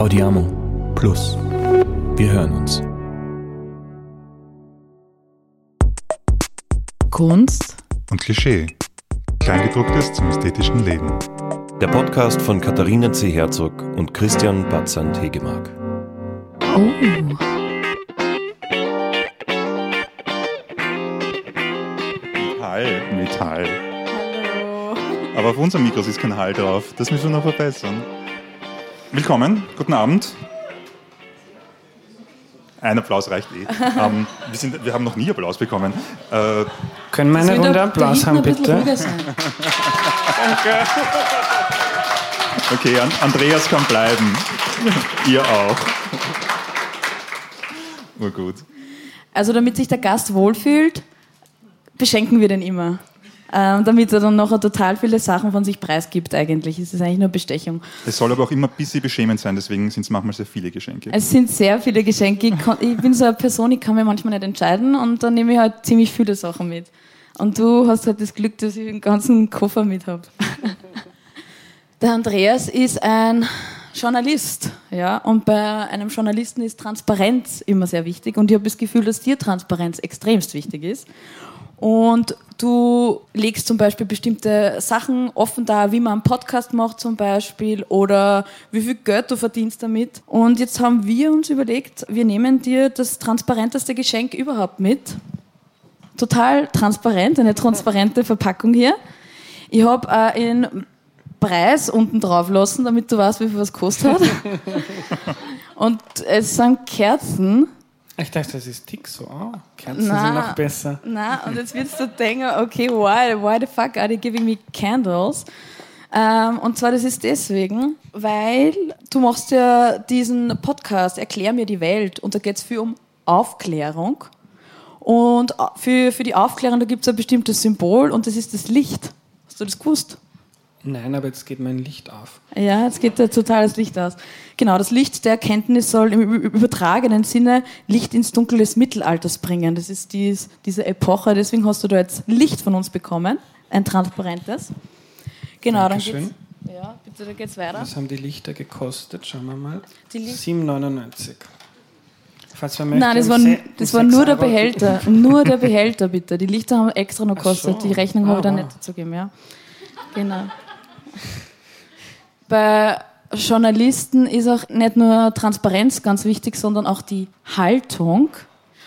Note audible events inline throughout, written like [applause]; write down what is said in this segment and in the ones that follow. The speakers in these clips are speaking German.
Audiamo Plus. Wir hören uns. Kunst und Klischee. Kleingedrucktes zum ästhetischen Leben. Der Podcast von Katharina C. Herzog und Christian Batzand Hegemark. Oh. Metall, Metall. Hallo. Aber auf unserem Mikros ist kein Hall drauf. Das müssen wir noch verbessern. Willkommen, guten Abend. Ein Applaus reicht eh. [laughs] ähm, wir, sind, wir, haben noch nie Applaus bekommen. Äh, Können wir eine Runde Applaus haben, bitte? Danke. Okay, Andreas kann bleiben. Ihr auch. Nur gut. Also damit sich der Gast wohlfühlt, beschenken wir den immer. Ähm, damit er dann nachher total viele Sachen von sich preisgibt eigentlich. Es ist eigentlich nur Bestechung. Es soll aber auch immer ein bisschen beschämend sein, deswegen sind es manchmal sehr viele Geschenke. Es sind sehr viele Geschenke. Ich, bin so eine Person, ich kann mir manchmal nicht entscheiden und dann nehme ich halt ziemlich viele Sachen mit. Und du hast halt das Glück, dass ich einen ganzen Koffer mit habe. [laughs] Der Andreas ist ein Journalist, ja, und bei einem Journalisten ist Transparenz immer sehr wichtig und ich habe das Gefühl, dass dir Transparenz extremst wichtig ist. Und du legst zum Beispiel bestimmte Sachen offen da, wie man einen Podcast macht zum Beispiel oder wie viel Geld du verdienst damit. Und jetzt haben wir uns überlegt, wir nehmen dir das transparenteste Geschenk überhaupt mit. Total transparent, eine transparente Verpackung hier. Ich habe äh, einen Preis unten drauf lassen, damit du weißt, wie viel was kostet. [laughs] Und es sind Kerzen ich dachte, das ist dick so. Oh, Kerzen na, sind noch besser. Na, und jetzt wirst du denken, okay, why, why the fuck are they giving me candles? Ähm, und zwar, das ist deswegen, weil du machst ja diesen Podcast, Erklär mir die Welt, und da geht es viel um Aufklärung. Und für, für die Aufklärung, da gibt es ein bestimmtes Symbol und das ist das Licht. Hast du das gewusst? Nein, aber jetzt geht mein Licht auf. Ja, jetzt geht total das Licht aus. Genau, das Licht der Erkenntnis soll im übertragenen Sinne Licht ins Dunkel des Mittelalters bringen. Das ist dies, diese Epoche, deswegen hast du da jetzt Licht von uns bekommen, ein transparentes. Genau, Dankeschön. dann geht's, ja, bitte, dann geht's weiter. Was haben die Lichter gekostet? Schauen wir mal. Die 7,99. Falls man möchte, Nein, das war, das war nur der Behälter. nur der Behälter, bitte. Die Lichter haben extra noch gekostet. So. Die Rechnung ah, habe ich dann nicht dazu gegeben, ja. Genau. Bei Journalisten ist auch nicht nur Transparenz ganz wichtig, sondern auch die Haltung.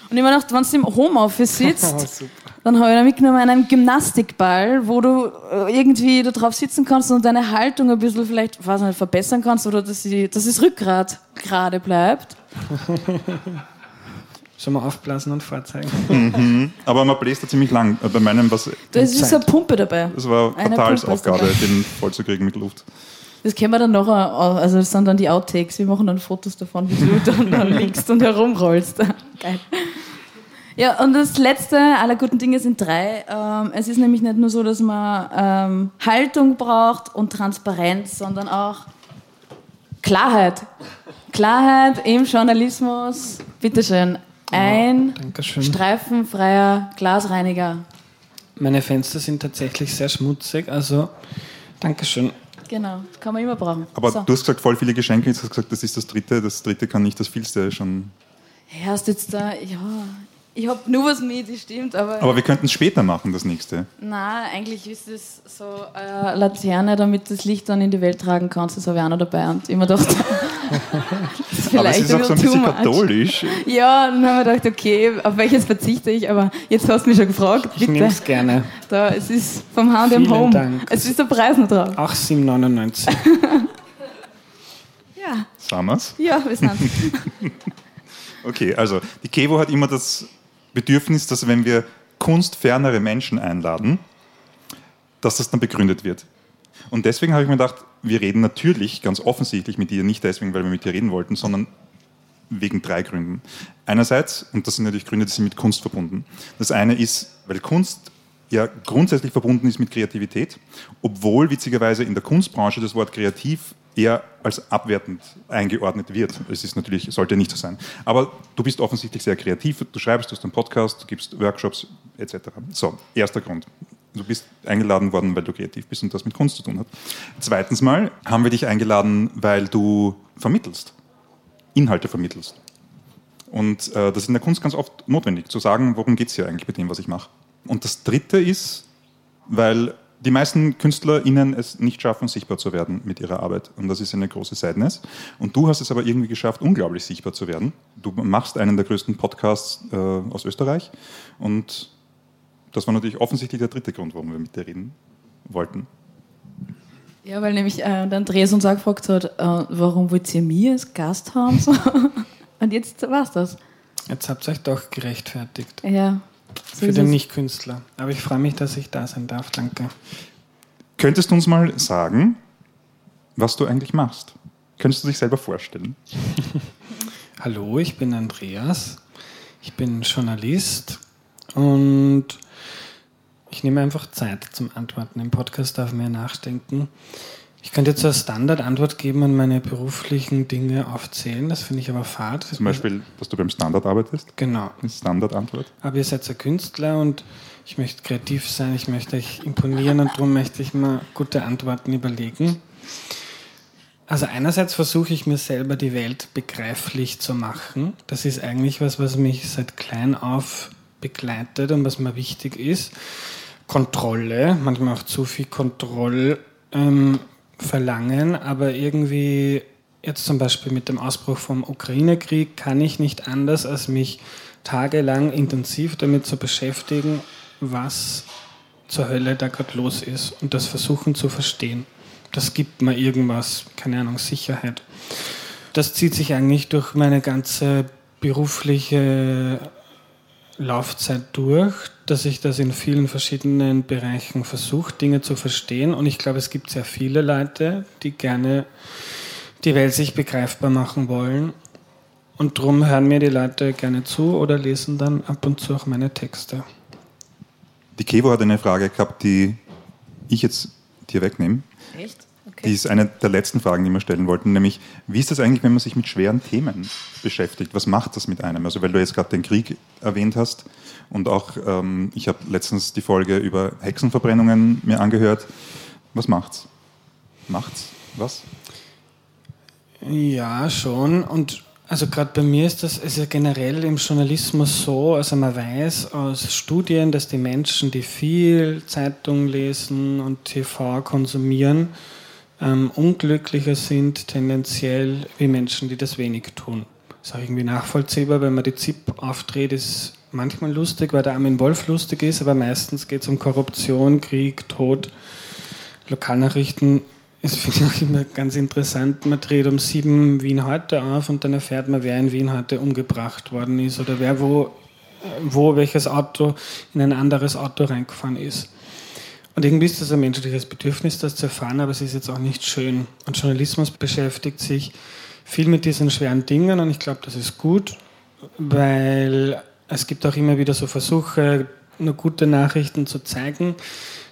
Und ich mir gedacht, wenn du im Homeoffice [laughs] sitzt, dann habe ich da mitgenommen einen Gymnastikball, wo du äh, irgendwie da drauf sitzen kannst und deine Haltung ein bisschen vielleicht, weiß nicht, verbessern kannst oder dass, sie, dass das Rückgrat gerade bleibt. [laughs] Sollen wir aufblasen und vorzeigen? Mhm. Aber man bläst da ziemlich lang. Bei meinem was. Da ist Zeit. eine Pumpe dabei. Das war eine Aufgabe, den vollzukriegen mit Luft. Das können wir dann noch, also das sind dann die Outtakes. Wir machen dann Fotos davon, wie du [laughs] dann, dann liegst und herumrollst. [laughs] Geil. Ja, und das letzte aller guten Dinge sind drei. Ähm, es ist nämlich nicht nur so, dass man ähm, Haltung braucht und Transparenz, sondern auch Klarheit. Klarheit im Journalismus. Bitteschön. Ein oh, streifenfreier Glasreiniger. Meine Fenster sind tatsächlich sehr schmutzig, also Dankeschön. Genau, das kann man immer brauchen. Aber so. du hast gesagt, voll viele Geschenke, jetzt hast gesagt, das ist das dritte, das dritte kann nicht das vielste schon. Hast jetzt da, ja, ich habe nur was mit, das stimmt, aber. Aber wir könnten es später machen, das nächste. Nein, eigentlich ist es so eine Laterne, damit das Licht dann in die Welt tragen kannst. Das habe ich auch noch dabei. Und immer gedacht, [laughs] aber es ist auch so ein bisschen katholisch. Ja, dann haben wir gedacht, okay, auf welches verzichte ich? Aber jetzt hast du mich schon gefragt. Ich nehme es gerne. Da, es ist vom H&M Home. Dank. Es ist der Preis noch drauf. Auch 7,99. [laughs] ja. Summers? Ja, wir sind [laughs] Okay, also die Kevo hat immer das Bedürfnis, dass wenn wir kunstfernere Menschen einladen, dass das dann begründet wird. Und deswegen habe ich mir gedacht, wir reden natürlich ganz offensichtlich mit dir, nicht deswegen, weil wir mit dir reden wollten, sondern wegen drei Gründen. Einerseits, und das sind natürlich Gründe, die sind mit Kunst verbunden. Das eine ist, weil Kunst ja grundsätzlich verbunden ist mit Kreativität, obwohl witzigerweise in der Kunstbranche das Wort kreativ eher als abwertend eingeordnet wird. Es ist natürlich, sollte nicht so sein. Aber du bist offensichtlich sehr kreativ, du schreibst, du hast einen Podcast, du gibst Workshops etc. So, erster Grund. Du bist eingeladen worden, weil du kreativ bist und das mit Kunst zu tun hat. Zweitens mal haben wir dich eingeladen, weil du vermittelst. Inhalte vermittelst. Und äh, das ist in der Kunst ganz oft notwendig, zu sagen, worum geht es hier eigentlich mit dem, was ich mache. Und das Dritte ist, weil die meisten KünstlerInnen es nicht schaffen, sichtbar zu werden mit ihrer Arbeit. Und das ist eine große Sadness. Und du hast es aber irgendwie geschafft, unglaublich sichtbar zu werden. Du machst einen der größten Podcasts äh, aus Österreich. Und das war natürlich offensichtlich der dritte Grund, warum wir mit dir reden wollten. Ja, weil nämlich äh, der Andreas uns auch gefragt hat, äh, warum wollt ihr mich als Gast haben? So. [laughs] Und jetzt war's das. Jetzt habt ihr euch doch gerechtfertigt. Ja. Für den Nicht-Künstler. Aber ich freue mich, dass ich da sein darf. Danke. Könntest du uns mal sagen, was du eigentlich machst? Könntest du dich selber vorstellen? [laughs] Hallo, ich bin Andreas. Ich bin Journalist und ich nehme einfach Zeit zum Antworten. Im Podcast darf mehr nachdenken. Ich könnte jetzt eine Standardantwort geben und meine beruflichen Dinge aufzählen, das finde ich aber fad. Zum Beispiel, dass du beim Standard arbeitest? Genau. Standardantwort. Aber ihr seid ein Künstler und ich möchte kreativ sein, ich möchte euch imponieren und darum möchte ich mir gute Antworten überlegen. Also einerseits versuche ich mir selber die Welt begreiflich zu machen. Das ist eigentlich was, was mich seit klein auf begleitet und was mir wichtig ist. Kontrolle, manchmal auch zu viel Kontrolle. Ähm, verlangen, aber irgendwie jetzt zum Beispiel mit dem Ausbruch vom Ukraine-Krieg kann ich nicht anders, als mich tagelang intensiv damit zu beschäftigen, was zur Hölle da gerade los ist und das versuchen zu verstehen. Das gibt mir irgendwas, keine Ahnung, Sicherheit. Das zieht sich eigentlich durch meine ganze berufliche Laufzeit durch, dass ich das in vielen verschiedenen Bereichen versuche, Dinge zu verstehen. Und ich glaube, es gibt sehr viele Leute, die gerne die Welt sich begreifbar machen wollen. Und darum hören mir die Leute gerne zu oder lesen dann ab und zu auch meine Texte. Die Kevo hat eine Frage gehabt, die ich jetzt dir wegnehme. Echt? Die ist eine der letzten Fragen, die wir stellen wollten, nämlich, wie ist das eigentlich, wenn man sich mit schweren Themen beschäftigt? Was macht das mit einem? Also, weil du jetzt gerade den Krieg erwähnt hast und auch, ähm, ich habe letztens die Folge über Hexenverbrennungen mir angehört. Was macht's? Macht's was? Ja, schon. Und also gerade bei mir ist das ist ja generell im Journalismus so, also man weiß aus Studien, dass die Menschen, die viel Zeitung lesen und TV konsumieren, ähm, unglücklicher sind tendenziell wie Menschen, die das wenig tun. Das ist auch irgendwie nachvollziehbar, wenn man die ZIP aufdreht, ist manchmal lustig, weil der Armin Wolf lustig ist, aber meistens geht es um Korruption, Krieg, Tod. Lokalnachrichten ist [laughs] auch immer ganz interessant. Man dreht um sieben Wien heute auf und dann erfährt man, wer in Wien heute umgebracht worden ist oder wer wo, wo welches Auto in ein anderes Auto reingefahren ist. Und irgendwie ist das ein menschliches Bedürfnis, das zu erfahren, aber es ist jetzt auch nicht schön. Und Journalismus beschäftigt sich viel mit diesen schweren Dingen und ich glaube, das ist gut, weil es gibt auch immer wieder so Versuche, nur gute Nachrichten zu zeigen.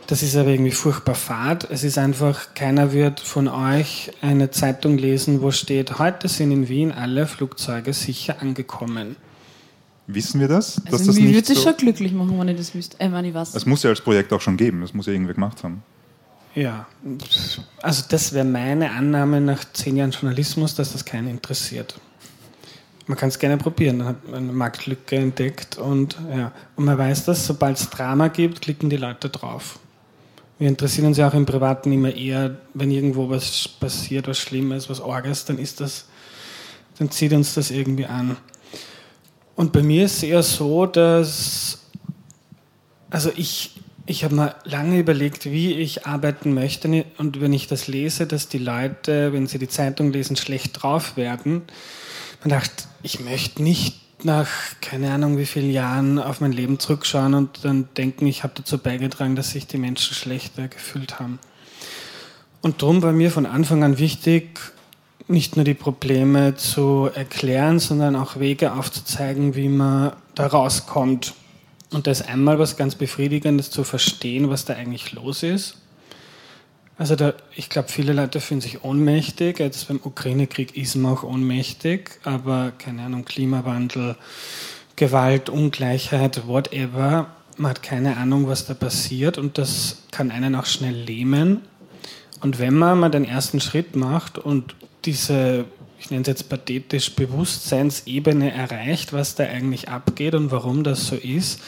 Das ist aber irgendwie furchtbar fad. Es ist einfach, keiner wird von euch eine Zeitung lesen, wo steht, heute sind in Wien alle Flugzeuge sicher angekommen. Wissen wir das? Also das mich würde es so schon glücklich machen, wenn ich das wüsste. Äh, wenn ich. Es muss ja als Projekt auch schon geben, das muss ja irgendwie gemacht haben. Ja, also das wäre meine Annahme nach zehn Jahren Journalismus, dass das keinen interessiert. Man kann es gerne probieren, dann hat man eine Marktlücke entdeckt und ja. Und man weiß dass sobald es Drama gibt, klicken die Leute drauf. Wir interessieren uns ja auch im Privaten immer eher, wenn irgendwo was passiert, was Schlimmes, was Orges, dann ist das, dann zieht uns das irgendwie an. Und bei mir ist es eher so, dass, also ich, ich habe mal lange überlegt, wie ich arbeiten möchte. Und wenn ich das lese, dass die Leute, wenn sie die Zeitung lesen, schlecht drauf werden, man dachte, ich möchte nicht nach keine Ahnung wie vielen Jahren auf mein Leben zurückschauen und dann denken, ich habe dazu beigetragen, dass sich die Menschen schlechter gefühlt haben. Und darum war mir von Anfang an wichtig, nicht nur die Probleme zu erklären, sondern auch Wege aufzuzeigen, wie man da rauskommt. Und da ist einmal was ganz Befriedigendes zu verstehen, was da eigentlich los ist. Also da, ich glaube, viele Leute fühlen sich ohnmächtig. Jetzt beim Ukraine-Krieg ist man auch ohnmächtig, aber keine Ahnung, Klimawandel, Gewalt, Ungleichheit, whatever. Man hat keine Ahnung, was da passiert und das kann einen auch schnell lähmen. Und wenn man mal den ersten Schritt macht und diese ich nenne es jetzt pathetisch, Bewusstseinsebene erreicht, was da eigentlich abgeht und warum das so ist,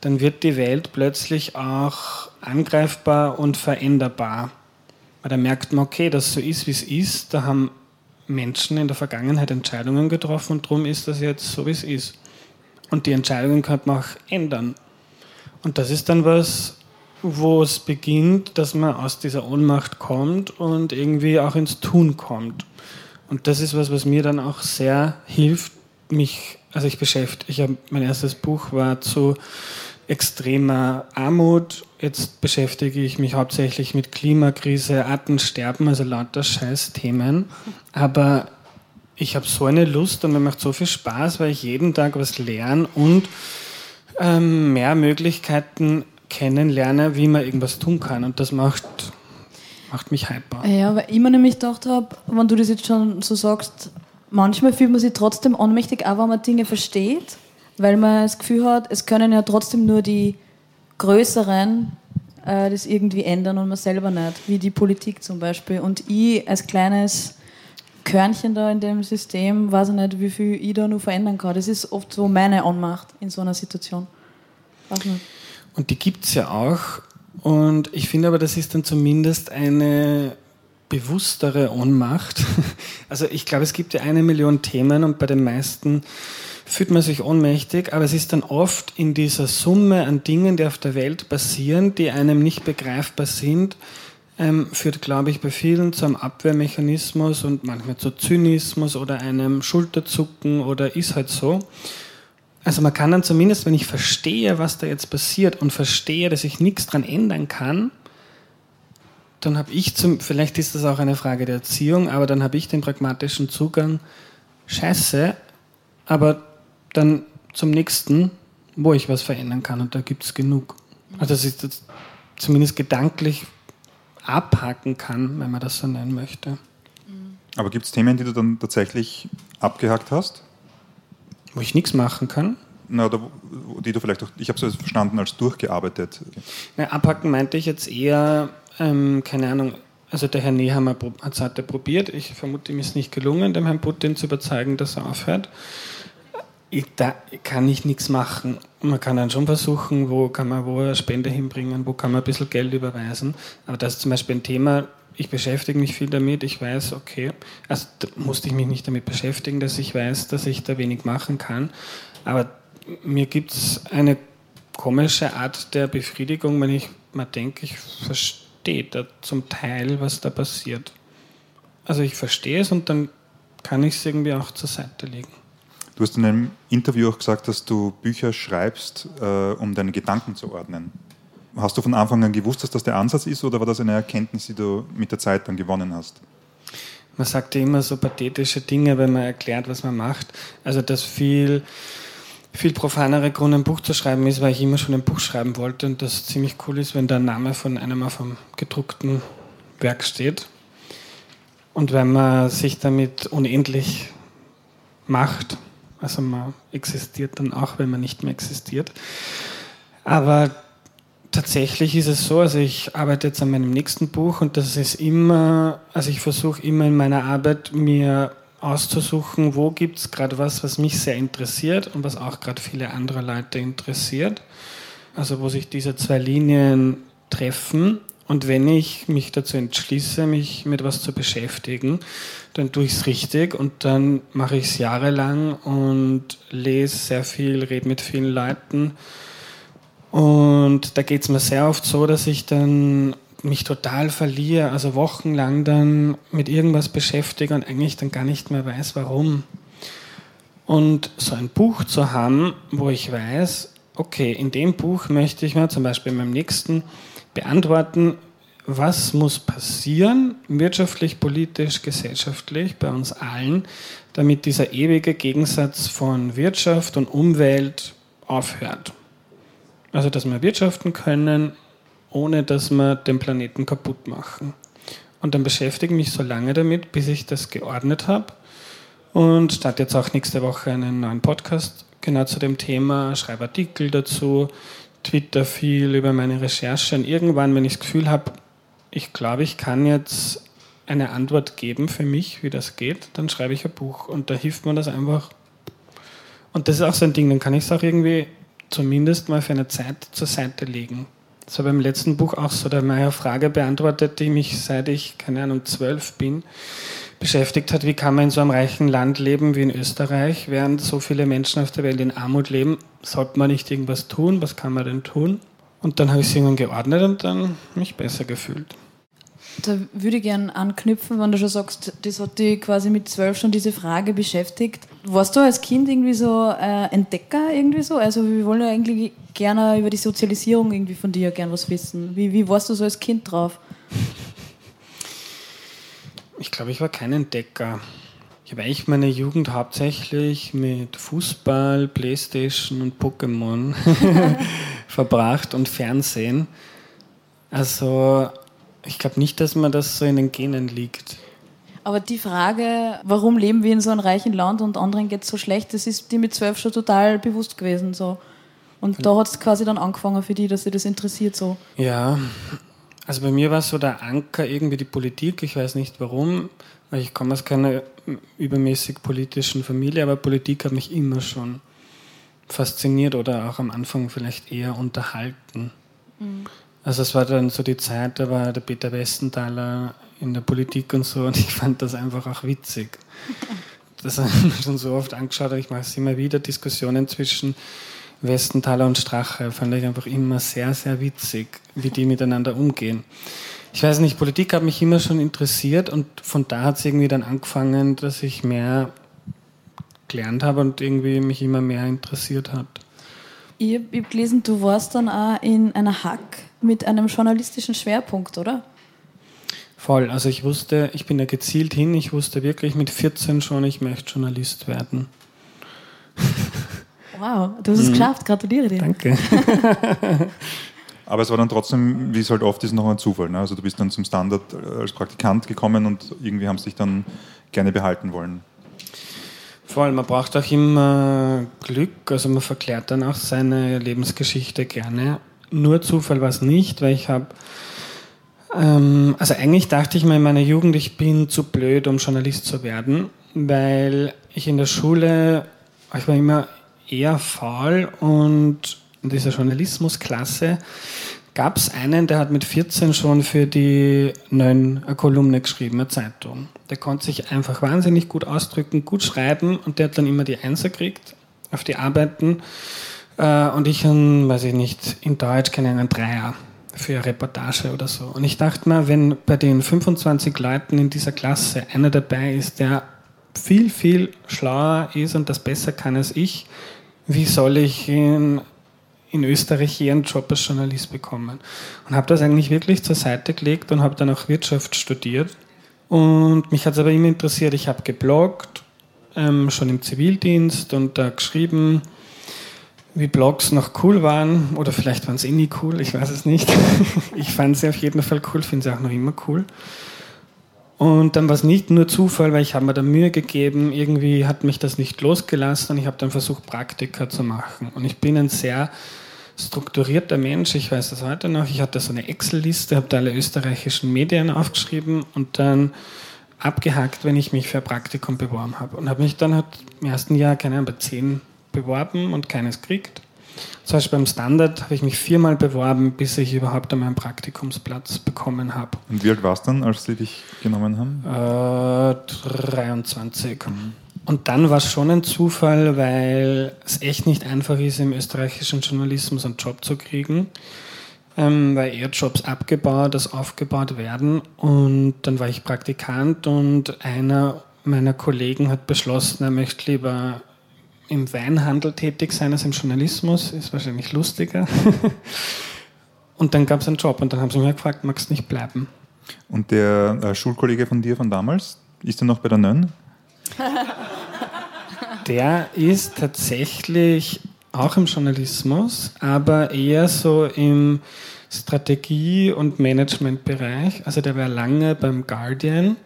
dann wird die Welt plötzlich auch angreifbar und veränderbar. Weil da merkt man, okay, dass so ist, wie es ist, da haben Menschen in der Vergangenheit Entscheidungen getroffen und darum ist das jetzt so, wie es ist. Und die Entscheidungen könnte man auch ändern. Und das ist dann was, wo es beginnt, dass man aus dieser Ohnmacht kommt und irgendwie auch ins Tun kommt. Und das ist was, was mir dann auch sehr hilft, mich, also ich beschäftige, ich habe, mein erstes Buch war zu extremer Armut. Jetzt beschäftige ich mich hauptsächlich mit Klimakrise, Artensterben, also lauter Scheißthemen. Aber ich habe so eine Lust und mir macht so viel Spaß, weil ich jeden Tag was lerne und ähm, mehr Möglichkeiten kennenlerne, wie man irgendwas tun kann. Und das macht, macht mich hyper. Ja, weil ich mir nämlich gedacht habe, wenn du das jetzt schon so sagst, manchmal fühlt man sich trotzdem ohnmächtig, auch wenn man Dinge versteht, weil man das Gefühl hat, es können ja trotzdem nur die Größeren äh, das irgendwie ändern und man selber nicht, wie die Politik zum Beispiel. Und ich als kleines Körnchen da in dem System, weiß ich nicht, wie viel ich da nur verändern kann. Das ist oft so meine Anmacht in so einer Situation. Und die gibt es ja auch. Und ich finde aber, das ist dann zumindest eine bewusstere Ohnmacht. [laughs] Also ich glaube, es gibt ja eine Million Themen und bei den meisten fühlt man sich ohnmächtig, aber es ist dann oft in dieser Summe an Dingen, die auf der Welt passieren, die einem nicht begreifbar sind, ähm, führt, glaube ich, bei vielen zu einem Abwehrmechanismus und manchmal zu Zynismus oder einem Schulterzucken oder ist halt so. Also man kann dann zumindest, wenn ich verstehe, was da jetzt passiert und verstehe, dass ich nichts dran ändern kann, dann habe ich zum, vielleicht ist das auch eine Frage der Erziehung, aber dann habe ich den pragmatischen Zugang, scheiße, aber dann zum nächsten, wo ich was verändern kann und da gibt es genug. Also dass ich das zumindest gedanklich abhaken kann, wenn man das so nennen möchte. Aber gibt es Themen, die du dann tatsächlich abgehakt hast? Wo ich nichts machen kann. Na, oder die du vielleicht auch, ich habe es verstanden als durchgearbeitet. Na, abhaken meinte ich jetzt eher, ähm, keine Ahnung, also der Herr Nehammer hat es heute probiert. Ich vermute, ihm ist nicht gelungen, dem Herrn Putin zu überzeugen, dass er aufhört. Ich, da kann ich nichts machen. Man kann dann schon versuchen, wo kann man wo eine Spende hinbringen, wo kann man ein bisschen Geld überweisen. Aber das ist zum Beispiel ein Thema, ich beschäftige mich viel damit, ich weiß, okay, also musste ich mich nicht damit beschäftigen, dass ich weiß, dass ich da wenig machen kann. Aber mir gibt es eine komische Art der Befriedigung, wenn ich mal denke, ich verstehe da zum Teil, was da passiert. Also ich verstehe es und dann kann ich es irgendwie auch zur Seite legen. Du hast in einem Interview auch gesagt, dass du Bücher schreibst, äh, um deine Gedanken zu ordnen. Hast du von Anfang an gewusst, dass das der Ansatz ist oder war das eine Erkenntnis, die du mit der Zeit dann gewonnen hast? Man sagt ja immer so pathetische Dinge, wenn man erklärt, was man macht. Also, dass viel, viel profanere Grund, ein Buch zu schreiben ist, weil ich immer schon ein Buch schreiben wollte und das ziemlich cool ist, wenn der Name von einem auf einem gedruckten Werk steht. Und wenn man sich damit unendlich macht, also man existiert dann auch, wenn man nicht mehr existiert. Aber tatsächlich ist es so, also ich arbeite jetzt an meinem nächsten Buch und das ist immer, also ich versuche immer in meiner Arbeit mir auszusuchen, wo gibt es gerade was, was mich sehr interessiert und was auch gerade viele andere Leute interessiert. Also wo sich diese zwei Linien treffen und wenn ich mich dazu entschließe, mich mit was zu beschäftigen, dann tue ich es richtig und dann mache ich es jahrelang und lese sehr viel, rede mit vielen Leuten. Und da geht es mir sehr oft so, dass ich dann mich total verliere, also wochenlang dann mit irgendwas beschäftige und eigentlich dann gar nicht mehr weiß, warum. Und so ein Buch zu haben, wo ich weiß, okay, in dem Buch möchte ich mir zum Beispiel in meinem nächsten beantworten, was muss passieren, wirtschaftlich, politisch, gesellschaftlich, bei uns allen, damit dieser ewige Gegensatz von Wirtschaft und Umwelt aufhört. Also, dass wir wirtschaften können, ohne dass wir den Planeten kaputt machen. Und dann beschäftige ich mich so lange damit, bis ich das geordnet habe. Und starte jetzt auch nächste Woche einen neuen Podcast genau zu dem Thema, schreibe Artikel dazu, Twitter viel über meine Recherche und irgendwann, wenn ich das Gefühl habe, ich glaube, ich kann jetzt eine Antwort geben für mich, wie das geht, dann schreibe ich ein Buch und da hilft mir das einfach. Und das ist auch so ein Ding, dann kann ich es auch irgendwie zumindest mal für eine Zeit zur Seite legen. Das war beim letzten Buch auch so, da habe Frage beantwortet, die mich seit ich, keine Ahnung, zwölf bin, beschäftigt hat. Wie kann man in so einem reichen Land leben wie in Österreich, während so viele Menschen auf der Welt in Armut leben? Sollte man nicht irgendwas tun? Was kann man denn tun? Und dann habe ich es irgendwann geordnet und dann mich besser gefühlt. Da würde ich gerne anknüpfen, wenn du schon sagst, das hat dich quasi mit zwölf schon diese Frage beschäftigt. Warst du als Kind irgendwie so äh, Entdecker irgendwie so? Also wir wollen ja eigentlich gerne über die Sozialisierung irgendwie von dir gerne was wissen. Wie, wie warst du so als Kind drauf? Ich glaube, ich war kein Entdecker. Ich habe eigentlich meine Jugend hauptsächlich mit Fußball, Playstation und Pokémon [laughs] verbracht und Fernsehen. Also ich glaube nicht, dass man das so in den Genen liegt. Aber die Frage, warum leben wir in so einem reichen Land und anderen geht es so schlecht, das ist dir mit zwölf schon total bewusst gewesen. So. Und da hat es quasi dann angefangen für die, dass sie das interessiert. So. Ja, also bei mir war so der Anker irgendwie die Politik. Ich weiß nicht warum, weil ich komme aus keiner übermäßig politischen Familie, aber Politik hat mich immer schon fasziniert oder auch am Anfang vielleicht eher unterhalten. Mhm. Also es war dann so die Zeit, da war der Peter Westenthaler in der Politik und so und ich fand das einfach auch witzig. Das habe ich mir schon so oft angeschaut, ich mache es immer wieder, Diskussionen zwischen Westenthaler und Strache fand ich einfach immer sehr, sehr witzig, wie die miteinander umgehen. Ich weiß nicht, Politik hat mich immer schon interessiert und von da hat es irgendwie dann angefangen, dass ich mehr gelernt habe und irgendwie mich immer mehr interessiert hat. Ich habe hab gelesen, du warst dann auch in einer Hack mit einem journalistischen Schwerpunkt, oder? Voll. Also ich wusste, ich bin da gezielt hin, ich wusste wirklich mit 14 schon, ich möchte Journalist werden. [laughs] Wow, du hast es mhm. geschafft, gratuliere dir. Danke. [laughs] Aber es war dann trotzdem, wie es halt oft ist, noch ein Zufall. Ne? Also du bist dann zum Standard als Praktikant gekommen und irgendwie haben sie dich dann gerne behalten wollen. Vor allem, man braucht auch immer Glück, also man verklärt dann auch seine Lebensgeschichte gerne. Nur Zufall war es nicht, weil ich habe, ähm, also eigentlich dachte ich mir in meiner Jugend, ich bin zu blöd, um Journalist zu werden, weil ich in der Schule, ich war immer eher faul und in dieser Journalismusklasse gab es einen, der hat mit 14 schon für die neuen Kolumne geschrieben, eine Zeitung. Der konnte sich einfach wahnsinnig gut ausdrücken, gut schreiben und der hat dann immer die Einser gekriegt auf die Arbeiten. Äh, und ich, weiß ich nicht, in Deutsch keine einen Dreier für eine Reportage oder so. Und ich dachte mir, wenn bei den 25 Leuten in dieser Klasse einer dabei ist, der viel, viel schlauer ist und das besser kann als ich, wie soll ich in in Österreich je einen Job als Journalist bekommen. Und habe das eigentlich wirklich zur Seite gelegt und habe dann auch Wirtschaft studiert. Und mich hat es aber immer interessiert. Ich habe gebloggt, ähm, schon im Zivildienst und da geschrieben, wie Blogs noch cool waren. Oder vielleicht waren sie eh nie cool, ich weiß es nicht. [laughs] ich fand sie auf jeden Fall cool, finde sie auch noch immer cool. Und dann war es nicht nur Zufall, weil ich habe mir da Mühe gegeben, irgendwie hat mich das nicht losgelassen und ich habe dann versucht, Praktika zu machen. Und ich bin ein sehr strukturierter Mensch, ich weiß das heute noch. Ich hatte so eine Excel-Liste, habe da alle österreichischen Medien aufgeschrieben und dann abgehakt, wenn ich mich für ein Praktikum beworben habe. Und habe mich dann halt im ersten Jahr, keine Ahnung, bei zehn beworben und keines gekriegt. Zum Beispiel beim Standard habe ich mich viermal beworben, bis ich überhaupt einmal einen Praktikumsplatz bekommen habe. Und wie alt warst du dann, als sie dich genommen haben? Äh, 23. Mhm. Und dann war es schon ein Zufall, weil es echt nicht einfach ist, im österreichischen Journalismus einen Job zu kriegen, ähm, weil eher Jobs abgebaut als aufgebaut werden. Und dann war ich Praktikant und einer meiner Kollegen hat beschlossen, er möchte lieber im Weinhandel tätig sein als im Journalismus, ist wahrscheinlich lustiger. [laughs] und dann gab es einen Job und dann haben sie mich gefragt, magst du nicht bleiben? Und der äh, Schulkollege von dir von damals, ist er noch bei der Nönn? [laughs] Der ist tatsächlich auch im Journalismus, aber eher so im Strategie- und Managementbereich. Also der war lange beim Guardian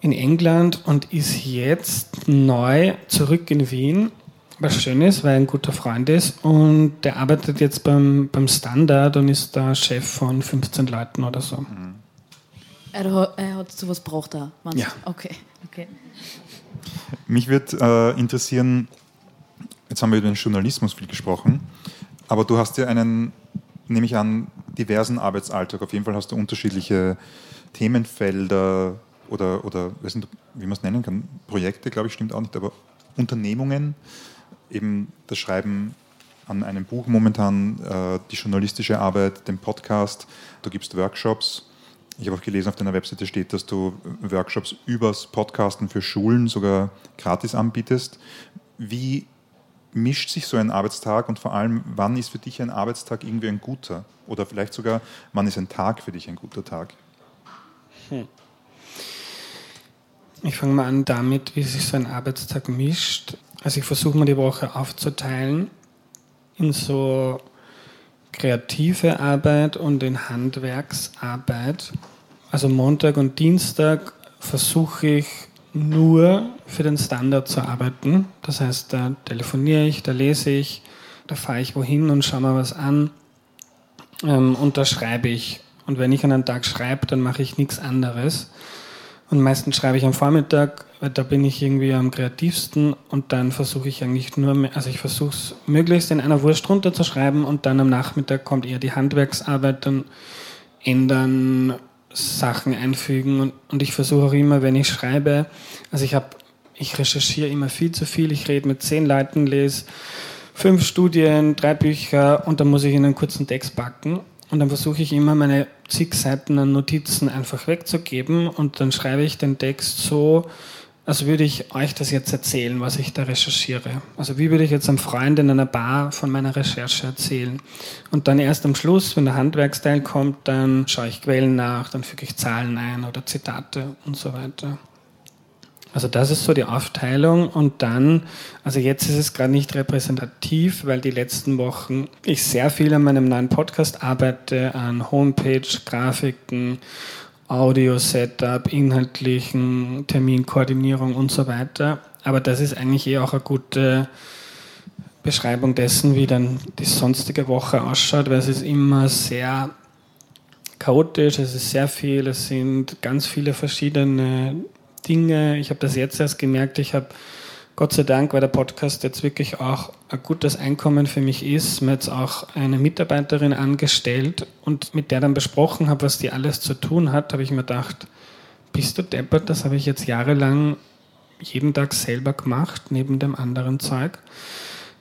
in England und ist jetzt neu zurück in Wien, was schön ist, weil er ein guter Freund ist. Und der arbeitet jetzt beim, beim Standard und ist da Chef von 15 Leuten oder so. Er, er hat sowas braucht da. Ja. Okay, okay. Mich würde äh, interessieren, jetzt haben wir über den Journalismus viel gesprochen, aber du hast ja einen, nehme ich an, diversen Arbeitsalltag. Auf jeden Fall hast du unterschiedliche Themenfelder oder, oder weiß nicht, wie man es nennen kann, Projekte, glaube ich, stimmt auch nicht, aber Unternehmungen, eben das Schreiben an einem Buch momentan, äh, die journalistische Arbeit, den Podcast, du gibst Workshops. Ich habe auch gelesen, auf deiner Webseite steht, dass du Workshops übers Podcasten für Schulen sogar gratis anbietest. Wie mischt sich so ein Arbeitstag und vor allem, wann ist für dich ein Arbeitstag irgendwie ein guter? Oder vielleicht sogar, wann ist ein Tag für dich ein guter Tag? Hm. Ich fange mal an damit, wie sich so ein Arbeitstag mischt. Also ich versuche mir die Woche aufzuteilen in so kreative Arbeit und in Handwerksarbeit. Also Montag und Dienstag versuche ich nur für den Standard zu arbeiten. Das heißt, da telefoniere ich, da lese ich, da fahre ich wohin und schaue mir was an ähm, und da schreibe ich. Und wenn ich an einem Tag schreibe, dann mache ich nichts anderes. Und meistens schreibe ich am Vormittag, weil da bin ich irgendwie am kreativsten und dann versuche ich eigentlich nur, also ich versuche es möglichst in einer Wurst runterzuschreiben und dann am Nachmittag kommt eher die Handwerksarbeit, dann ändern, Sachen einfügen und, und ich versuche auch immer, wenn ich schreibe, also ich habe, ich recherchiere immer viel zu viel, ich rede mit zehn Leuten, lese fünf Studien, drei Bücher und dann muss ich in einen kurzen Text packen und dann versuche ich immer meine zig Seiten an Notizen einfach wegzugeben und dann schreibe ich den Text so, als würde ich euch das jetzt erzählen, was ich da recherchiere. Also wie würde ich jetzt einem Freund in einer Bar von meiner Recherche erzählen? Und dann erst am Schluss, wenn der Handwerksteil kommt, dann schaue ich Quellen nach, dann füge ich Zahlen ein oder Zitate und so weiter. Also das ist so die Aufteilung und dann, also jetzt ist es gerade nicht repräsentativ, weil die letzten Wochen ich sehr viel an meinem neuen Podcast arbeite, an Homepage, Grafiken, Audio-Setup, inhaltlichen Terminkoordinierung und so weiter. Aber das ist eigentlich eh auch eine gute Beschreibung dessen, wie dann die sonstige Woche ausschaut, weil es ist immer sehr chaotisch, es ist sehr viel, es sind ganz viele verschiedene Dinge. Ich habe das jetzt erst gemerkt. Ich habe Gott sei Dank, weil der Podcast jetzt wirklich auch ein gutes Einkommen für mich ist, mir jetzt auch eine Mitarbeiterin angestellt und mit der dann besprochen habe, was die alles zu tun hat, habe ich mir gedacht, bist du deppert, das habe ich jetzt jahrelang jeden Tag selber gemacht, neben dem anderen Zeug.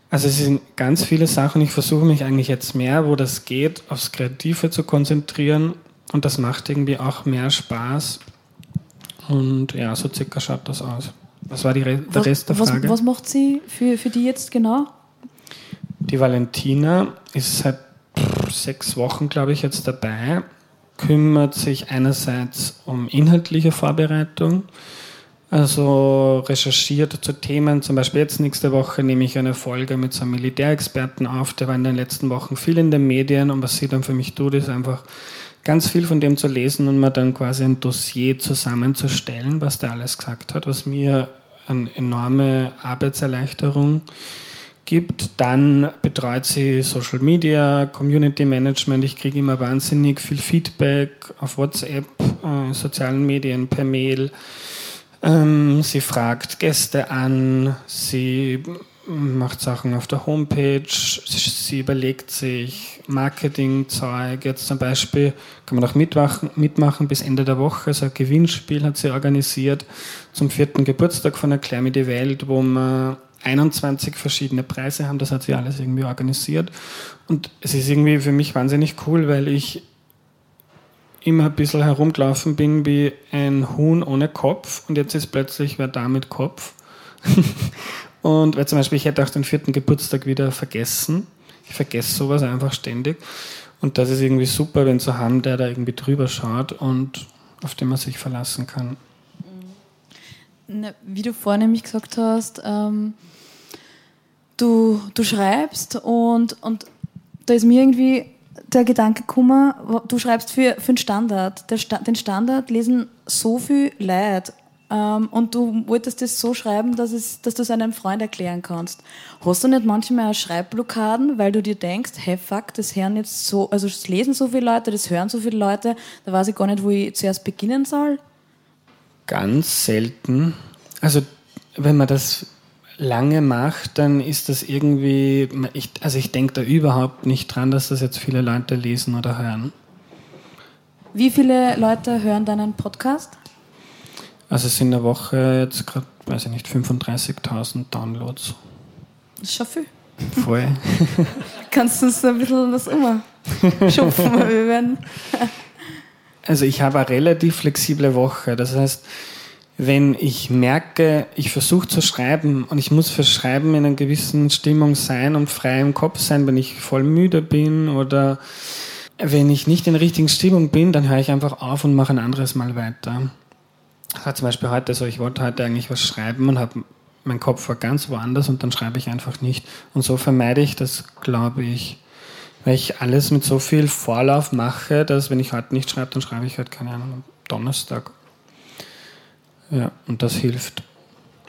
Also es sind ganz viele Sachen. Ich versuche mich eigentlich jetzt mehr, wo das geht, aufs Kreative zu konzentrieren und das macht irgendwie auch mehr Spaß, und ja, so circa schaut das aus. Was war die Re der Rest der Frage? Was, was macht sie für, für die jetzt genau? Die Valentina ist seit sechs Wochen, glaube ich, jetzt dabei, kümmert sich einerseits um inhaltliche Vorbereitung, also recherchiert zu Themen, zum Beispiel jetzt nächste Woche nehme ich eine Folge mit so einem Militärexperten auf, der war in den letzten Wochen viel in den Medien und was sie dann für mich tut, ist einfach ganz viel von dem zu lesen und mir dann quasi ein Dossier zusammenzustellen, was der alles gesagt hat, was mir eine enorme Arbeitserleichterung gibt. Dann betreut sie Social Media, Community Management. Ich kriege immer wahnsinnig viel Feedback auf WhatsApp, äh, sozialen Medien, per Mail. Ähm, sie fragt Gäste an, sie macht Sachen auf der Homepage, sie überlegt sich Marketingzeug. Jetzt zum Beispiel kann man auch mitmachen, mitmachen bis Ende der Woche. So ein Gewinnspiel hat sie organisiert zum vierten Geburtstag von Erklär mir die Welt, wo wir 21 verschiedene Preise haben. Das hat sie alles irgendwie organisiert. Und es ist irgendwie für mich wahnsinnig cool, weil ich immer ein bisschen herumgelaufen bin wie ein Huhn ohne Kopf und jetzt ist plötzlich wer da mit Kopf. [laughs] Und weil zum Beispiel, ich hätte auch den vierten Geburtstag wieder vergessen. Ich vergesse sowas einfach ständig. Und das ist irgendwie super, wenn zu haben, der da irgendwie drüber schaut und auf den man sich verlassen kann. Na, wie du vorhin nämlich gesagt hast, ähm, du, du schreibst und, und da ist mir irgendwie der Gedanke gekommen, du schreibst für, für den Standard. Den Standard lesen so viel Leute und du wolltest das so schreiben, dass, es, dass du es einem Freund erklären kannst. Hast du nicht manchmal Schreibblockaden, weil du dir denkst, hey fuck, das hören jetzt so, also das lesen so viele Leute, das hören so viele Leute, da weiß ich gar nicht, wo ich zuerst beginnen soll? Ganz selten. Also wenn man das lange macht, dann ist das irgendwie, ich, also ich denke da überhaupt nicht dran, dass das jetzt viele Leute lesen oder hören. Wie viele Leute hören deinen Podcast? Also es sind in der Woche jetzt gerade, weiß ich nicht, 35.000 Downloads. Das ist schon viel. Voll. [laughs] Kannst du uns ein bisschen was umschupfen? [laughs] Wir werden also ich habe eine relativ flexible Woche. Das heißt, wenn ich merke, ich versuche zu schreiben und ich muss fürs Schreiben in einer gewissen Stimmung sein und frei im Kopf sein, wenn ich voll müde bin oder wenn ich nicht in der richtigen Stimmung bin, dann höre ich einfach auf und mache ein anderes Mal weiter. War zum Beispiel heute so, ich wollte heute eigentlich was schreiben und habe mein Kopf war ganz woanders und dann schreibe ich einfach nicht. Und so vermeide ich das, glaube ich, weil ich alles mit so viel Vorlauf mache, dass wenn ich heute nicht schreibe, dann schreibe ich halt, keine Ahnung, Donnerstag. Ja, und das hilft.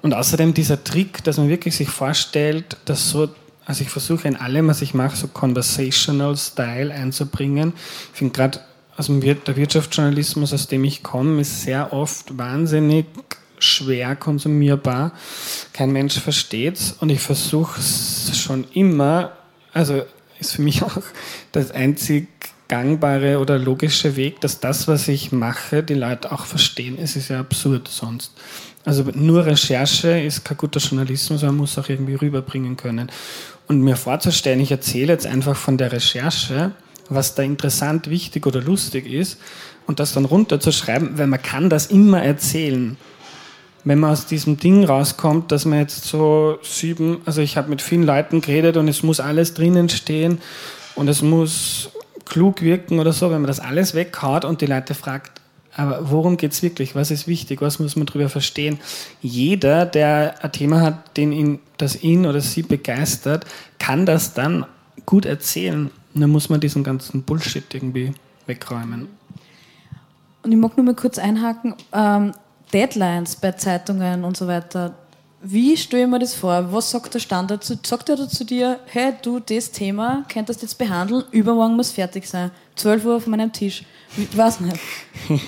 Und außerdem dieser Trick, dass man wirklich sich vorstellt, dass so, also ich versuche in allem, was ich mache, so conversational Style einzubringen. Ich finde gerade Wir der Wirtschaftsjournalismus, aus dem ich komme, ist sehr oft wahnsinnig schwer konsumierbar. Kein Mensch versteht es und ich versuche es schon immer, also ist für mich [laughs] auch das einzig gangbare oder logische Weg, dass das, was ich mache, die Leute auch verstehen. Es ist ja absurd sonst. Also nur Recherche ist kein guter Journalismus, man muss auch irgendwie rüberbringen können. Und mir vorzustellen, ich erzähle jetzt einfach von der Recherche, was da interessant, wichtig oder lustig ist, und das dann runterzuschreiben, weil man kann das immer erzählen. Wenn man aus diesem Ding rauskommt, dass man jetzt so sieben, also ich habe mit vielen Leuten geredet und es muss alles drinnen stehen und es muss klug wirken oder so, wenn man das alles weghaut und die Leute fragt, aber worum geht es wirklich? Was ist wichtig? Was muss man darüber verstehen? Jeder, der ein Thema hat, den ihn, das ihn oder sie begeistert, kann das dann gut erzählen. Und dann muss man diesen ganzen Bullshit irgendwie wegräumen. Und ich mag nur mal kurz einhaken. Ähm, Deadlines bei Zeitungen und so weiter wie stelle ich mir das vor? Was sagt der Standard? Sagt er zu dir, hey, du, das Thema könntest jetzt behandeln, übermorgen muss fertig sein. 12 Uhr auf meinem Tisch. Ich weiß nicht.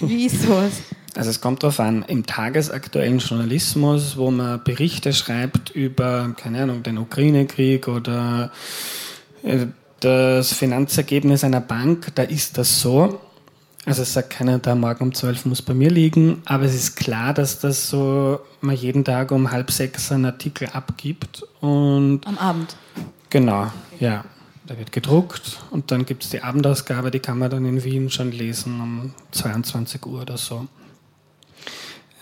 Wie ist sowas? [laughs] Also es kommt darauf an, im tagesaktuellen Journalismus, wo man Berichte schreibt über, keine Ahnung, den Ukraine-Krieg oder äh, das Finanzergebnis einer Bank, da ist das so. Also es sagt keiner, da morgen um 12 muss bei mir liegen, aber es ist klar, dass das so man jeden Tag um halb sechs einen Artikel abgibt und am Abend. Genau, okay. ja. Da wird gedruckt und dann gibt es die Abendausgabe, die kann man dann in Wien schon lesen um 22 Uhr oder so.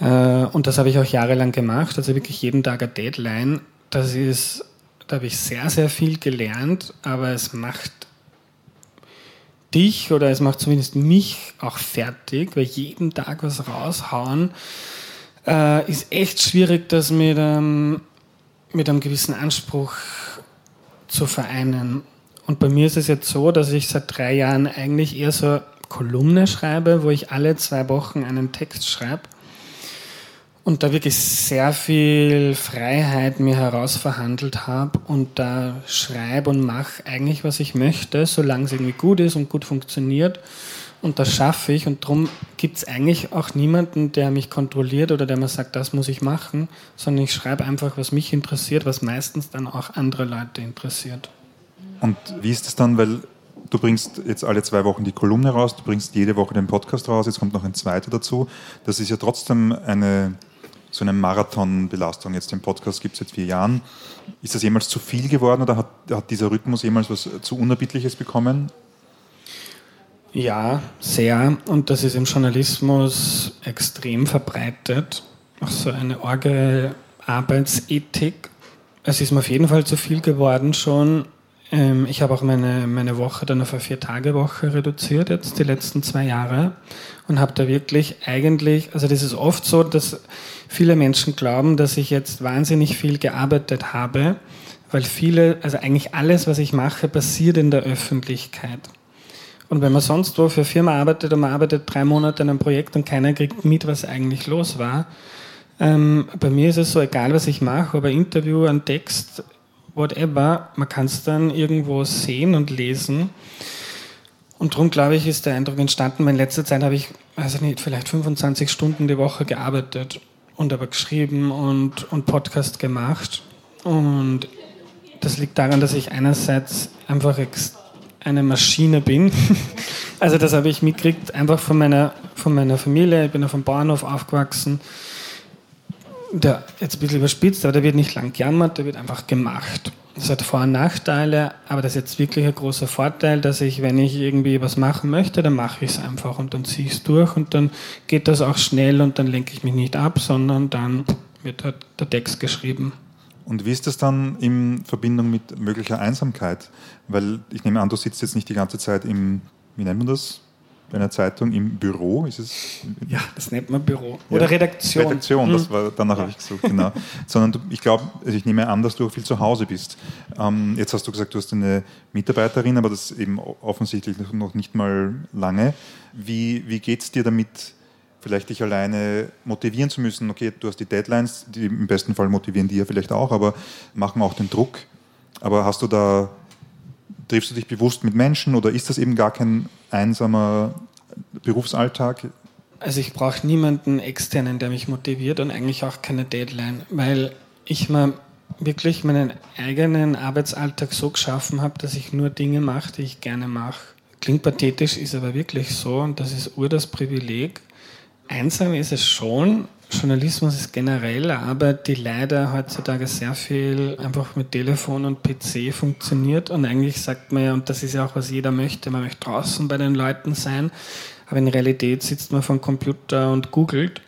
Äh, und das habe ich auch jahrelang gemacht, also wirklich jeden Tag eine Deadline. Das ist, da habe ich sehr, sehr viel gelernt, aber es macht dich oder es macht zumindest mich auch fertig, weil jeden Tag was raushauen äh, ist echt schwierig, das mit, ähm, mit einem gewissen Anspruch zu vereinen. Und bei mir ist es jetzt so, dass ich seit drei Jahren eigentlich eher so Kolumne schreibe, wo ich alle zwei Wochen einen Text schreibe und da wirklich sehr viel Freiheit mir herausverhandelt habe und da schreibe und mache eigentlich, was ich möchte, solange es irgendwie gut ist und gut funktioniert. Und das schaffe ich und darum gibt es eigentlich auch niemanden, der mich kontrolliert oder der mir sagt, das muss ich machen, sondern ich schreibe einfach, was mich interessiert, was meistens dann auch andere Leute interessiert. Und wie ist es dann, weil du bringst jetzt alle zwei Wochen die Kolumne raus, du bringst jede Woche den Podcast raus, jetzt kommt noch ein zweiter dazu. Das ist ja trotzdem eine so eine Marathonbelastung. Jetzt den Podcast gibt es seit vier Jahren. Ist das jemals zu viel geworden oder hat, hat dieser Rhythmus jemals was zu Unerbittliches bekommen? Ja, sehr. Und das ist im Journalismus extrem verbreitet. Auch so eine orge Arbeitsethik. Es ist mir auf jeden Fall zu viel geworden schon. Ähm, ich habe auch meine, meine Woche dann auf eine Vier-Tage-Woche reduziert, jetzt die letzten zwei Jahre. Und habe da wirklich eigentlich, also das ist oft so, dass viele Menschen glauben, dass ich jetzt wahnsinnig viel gearbeitet habe, weil viele, also eigentlich alles, was ich mache, passiert in der Öffentlichkeit. Und wenn man sonst wo für Firma arbeitet und man arbeitet drei Monate an einem Projekt und keiner kriegt mit, was eigentlich los war, Ähm, bei mir ist es so, egal was ich mache, ob ein Interview, ein Text, whatever, man kann es dann irgendwo sehen und lesen. Und darum, glaube ich, ist der Eindruck entstanden, in letzter Zeit habe ich, also nicht, vielleicht 25 Stunden die Woche gearbeitet und aber geschrieben und, und Podcast gemacht. Und das liegt daran, dass ich einerseits einfach eine Maschine bin. [laughs] also das habe ich mitgekriegt, einfach von meiner, von meiner Familie. Ich bin auf dem Bauernhof aufgewachsen. Der, jetzt ein bisschen überspitzt, aber der wird nicht lang gejammert, der wird einfach gemacht. Das hat Vor- und Nachteile, aber das ist jetzt wirklich ein großer Vorteil, dass ich, wenn ich irgendwie was machen möchte, dann mache ich es einfach und dann ziehe ich es durch und dann geht das auch schnell und dann lenke ich mich nicht ab, sondern dann wird halt der Text geschrieben. Und wie ist das dann in Verbindung mit möglicher Einsamkeit? Weil ich nehme an, du sitzt jetzt nicht die ganze Zeit im, wie nennt man das? Einer Zeitung im Büro ist es? Ja, das nennt man Büro. Oder ja, Redaktion. Redaktion, das hm. war, danach ja. habe ich gesucht, genau. [laughs] Sondern du, ich glaube, also ich nehme an, dass du viel zu Hause bist. Ähm, jetzt hast du gesagt, du hast eine Mitarbeiterin, aber das eben offensichtlich noch nicht mal lange. Wie, wie geht es dir damit, vielleicht dich alleine motivieren zu müssen. Okay, du hast die Deadlines, die im besten Fall motivieren die ja vielleicht auch, aber machen auch den Druck. Aber hast du da, triffst du dich bewusst mit Menschen oder ist das eben gar kein einsamer Berufsalltag? Also ich brauche niemanden externen, der mich motiviert und eigentlich auch keine Deadline, weil ich mir wirklich meinen eigenen Arbeitsalltag so geschaffen habe, dass ich nur Dinge mache, die ich gerne mache. Klingt pathetisch, ist aber wirklich so und das ist ur das Privileg, Einsam ist es schon. Journalismus ist generell eine Arbeit, die leider heutzutage sehr viel einfach mit Telefon und PC funktioniert. Und eigentlich sagt man ja, und das ist ja auch, was jeder möchte, man möchte draußen bei den Leuten sein. Aber in Realität sitzt man vor dem Computer und googelt,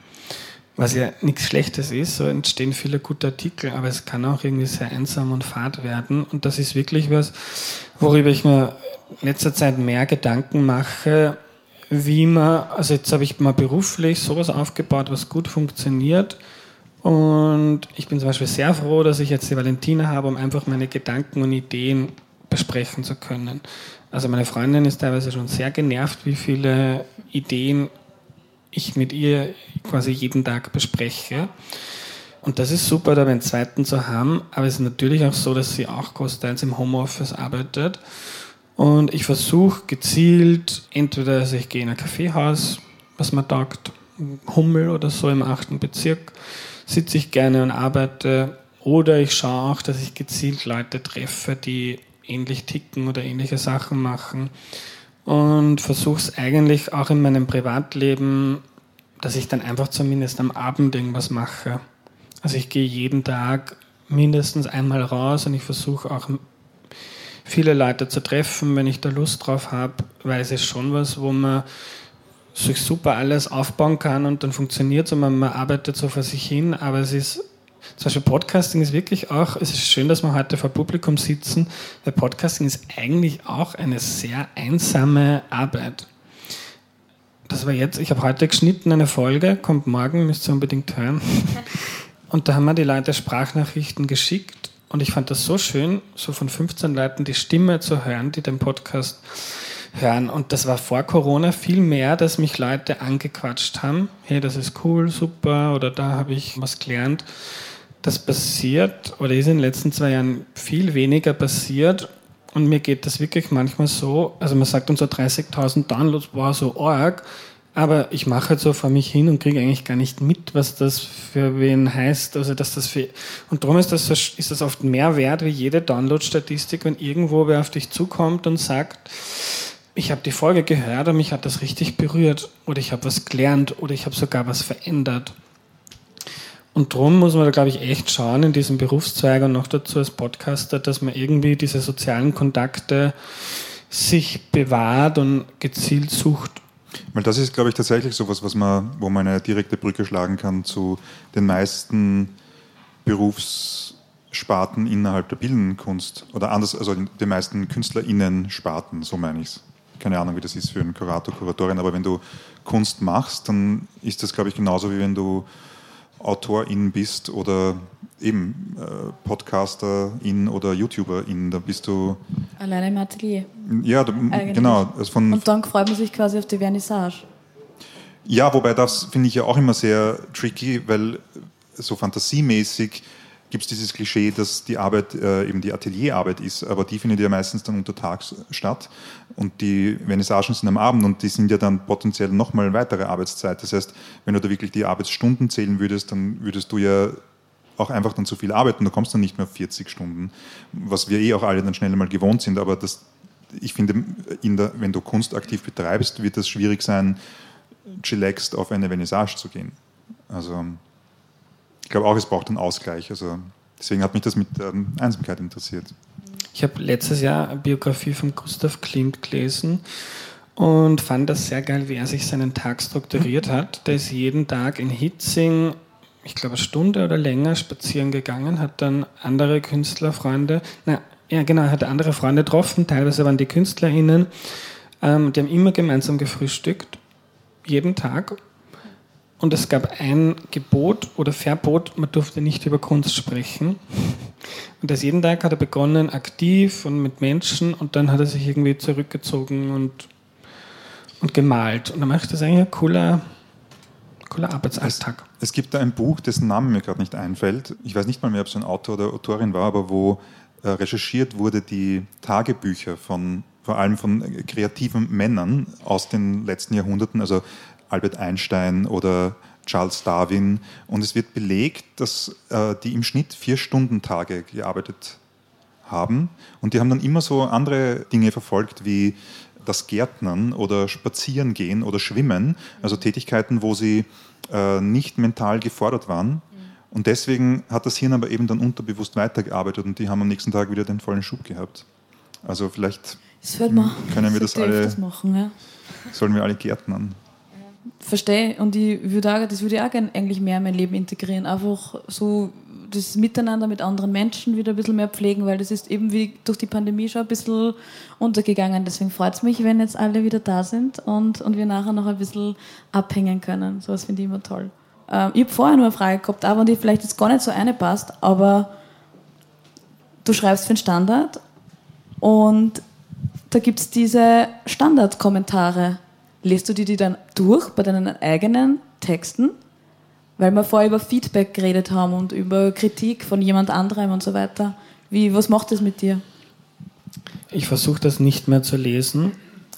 was ja nichts Schlechtes ist. So entstehen viele gute Artikel, aber es kann auch irgendwie sehr einsam und fad werden. Und das ist wirklich was, worüber ich mir in letzter Zeit mehr Gedanken mache, wie man, also jetzt habe ich mal beruflich sowas aufgebaut, was gut funktioniert. Und ich bin zum Beispiel sehr froh, dass ich jetzt die Valentina habe, um einfach meine Gedanken und Ideen besprechen zu können. Also meine Freundin ist teilweise schon sehr genervt, wie viele Ideen ich mit ihr quasi jeden Tag bespreche. Und das ist super, da einen zweiten zu haben. Aber es ist natürlich auch so, dass sie auch großteils im Homeoffice arbeitet. Und ich versuche gezielt, entweder also ich gehe in ein Kaffeehaus, was man taugt, Hummel oder so im achten Bezirk, sitze ich gerne und arbeite. Oder ich schaue auch, dass ich gezielt Leute treffe, die ähnlich ticken oder ähnliche Sachen machen. Und versuche es eigentlich auch in meinem Privatleben, dass ich dann einfach zumindest am Abend irgendwas mache. Also ich gehe jeden Tag mindestens einmal raus und ich versuche auch viele Leute zu treffen, wenn ich da Lust drauf habe, weil es ist schon was, wo man sich super alles aufbauen kann und dann funktioniert es und man, man arbeitet so vor sich hin, aber es ist zum Beispiel Podcasting ist wirklich auch, es ist schön, dass wir heute vor Publikum sitzen, weil Podcasting ist eigentlich auch eine sehr einsame Arbeit. Das war jetzt, ich habe heute geschnitten eine Folge, kommt morgen, müsst ihr unbedingt hören. [laughs] Und da haben wir die Leute Sprachnachrichten geschickt und ich fand das so schön, so von 15 Leuten die Stimme zu hören, die den Podcast hören. Und das war vor Corona viel mehr, dass mich Leute angequatscht haben. Hey, das ist cool, super, oder da habe ich was gelernt. Das passiert oder ist in den letzten zwei Jahren viel weniger passiert. Und mir geht das wirklich manchmal so, also man sagt uns so 30.000 Downloads, war so arg. Aber ich mache halt so vor mich hin und kriege eigentlich gar nicht mit, was das für wen heißt. Also dass das für und darum ist das, ist das oft mehr wert wie jede Download-Statistik, wenn irgendwo wer auf dich zukommt und sagt, ich habe die Folge gehört und mich hat das richtig berührt oder ich habe was gelernt oder ich habe sogar was verändert. Und darum muss man da, glaube ich, echt schauen in diesem Berufszweig und noch dazu als Podcaster, dass man irgendwie diese sozialen Kontakte sich bewahrt und gezielt sucht weil das ist, glaube ich, tatsächlich so was, man, wo man eine direkte Brücke schlagen kann zu den meisten Berufssparten innerhalb der bildenden Kunst. Oder anders, also den meisten KünstlerInnen-Sparten, so meine ich es. Keine Ahnung, wie das ist für einen Kurator, Kuratorin, aber wenn du Kunst machst, dann ist das, glaube ich, genauso wie wenn du Autorin bist oder eben äh, Podcasterin oder YouTuberin, da bist du. Alleine im Atelier. Ja, du, genau. Also von, Und dann freut man sich quasi auf die Vernissage. Ja, wobei das finde ich ja auch immer sehr tricky, weil so fantasiemäßig gibt es dieses Klischee, dass die Arbeit äh, eben die Atelierarbeit ist, aber die findet ja meistens dann untertags statt und die Vernissagen sind am Abend und die sind ja dann potenziell nochmal weitere Arbeitszeit. Das heißt, wenn du da wirklich die Arbeitsstunden zählen würdest, dann würdest du ja auch einfach dann zu viel arbeiten, du kommst dann nicht mehr auf 40 Stunden, was wir eh auch alle dann schnell mal gewohnt sind, aber das, ich finde, der, wenn du Kunst aktiv betreibst, wird es schwierig sein, chillaxed auf eine Vernissage zu gehen. Also ich glaube auch, es braucht einen Ausgleich. Also deswegen hat mich das mit ähm, Einsamkeit interessiert. Ich habe letztes Jahr eine Biografie von Gustav Klimt gelesen und fand das sehr geil, wie er sich seinen Tag strukturiert hat. Der ist jeden Tag in Hitzing ich glaube, eine Stunde oder länger spazieren gegangen, hat dann andere Künstlerfreunde, na, ja genau, hat andere Freunde getroffen, teilweise waren die KünstlerInnen, ähm, die haben immer gemeinsam gefrühstückt, jeden Tag. Und es gab ein Gebot oder Verbot, man durfte nicht über Kunst sprechen. Und das jeden Tag hat er begonnen, aktiv und mit Menschen, und dann hat er sich irgendwie zurückgezogen und, und gemalt. Und dann mache ich das eigentlich ein cooler, cooler Arbeitsalltag. Es, es, gibt da ein Buch, dessen Name mir gerade nicht einfällt. Ich weiß nicht mal mehr, ob es ein Autor oder Autorin war, aber wo äh, recherchiert wurde die Tagebücher von vor allem von kreativen Männern aus den letzten Jahrhunderten, also Albert Einstein oder Charles Darwin. Und es wird belegt, dass äh, die im Schnitt vier Stunden Tage gearbeitet haben. Und die haben dann immer so andere Dinge verfolgt, wie das Gärtnern oder Spazierengehen oder Schwimmen, also Tätigkeiten, wo sie äh, nicht mental gefordert waren. Und deswegen hat das Hirn aber eben dann unterbewusst weitergearbeitet und die haben am nächsten Tag wieder den vollen Schub gehabt. Also vielleicht können wir das alle, das machen, ja. sollen wir alle Gärtnern. Verstehe und ich würde auch, das würde ich auch gerne eigentlich mehr in mein Leben integrieren. Einfach so das Miteinander mit anderen Menschen wieder ein bisschen mehr pflegen, weil das ist eben wie durch die Pandemie schon ein bisschen untergegangen. Deswegen freut es mich, wenn jetzt alle wieder da sind und, und wir nachher noch ein bisschen abhängen können. So was finde ich immer toll. Ähm, ich habe vorher nur eine Frage gehabt, aber die vielleicht jetzt gar nicht so eine passt, aber du schreibst für den Standard und da gibt es diese Standardkommentare. Lest du die, die dann durch bei deinen eigenen Texten? Weil wir vorher über Feedback geredet haben und über Kritik von jemand anderem und so weiter. Wie, was macht das mit dir? Ich versuche das nicht mehr zu lesen.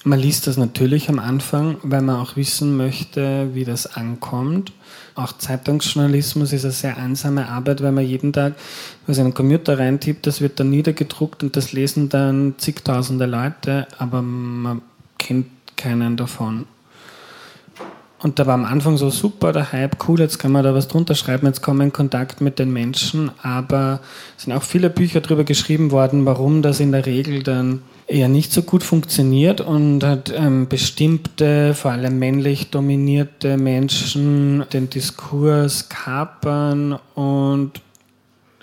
Man liest das natürlich am Anfang, weil man auch wissen möchte, wie das ankommt. Auch Zeitungsjournalismus ist eine sehr einsame Arbeit, weil man jeden Tag was einen Computer reintippt, das wird dann niedergedruckt und das lesen dann zigtausende Leute, aber man kennt keinen davon. Und da war am Anfang so super, der Hype, cool, jetzt kann man da was drunter schreiben, jetzt kommen wir in Kontakt mit den Menschen. Aber es sind auch viele Bücher darüber geschrieben worden, warum das in der Regel dann eher nicht so gut funktioniert und hat ähm, bestimmte, vor allem männlich dominierte Menschen den Diskurs kapern und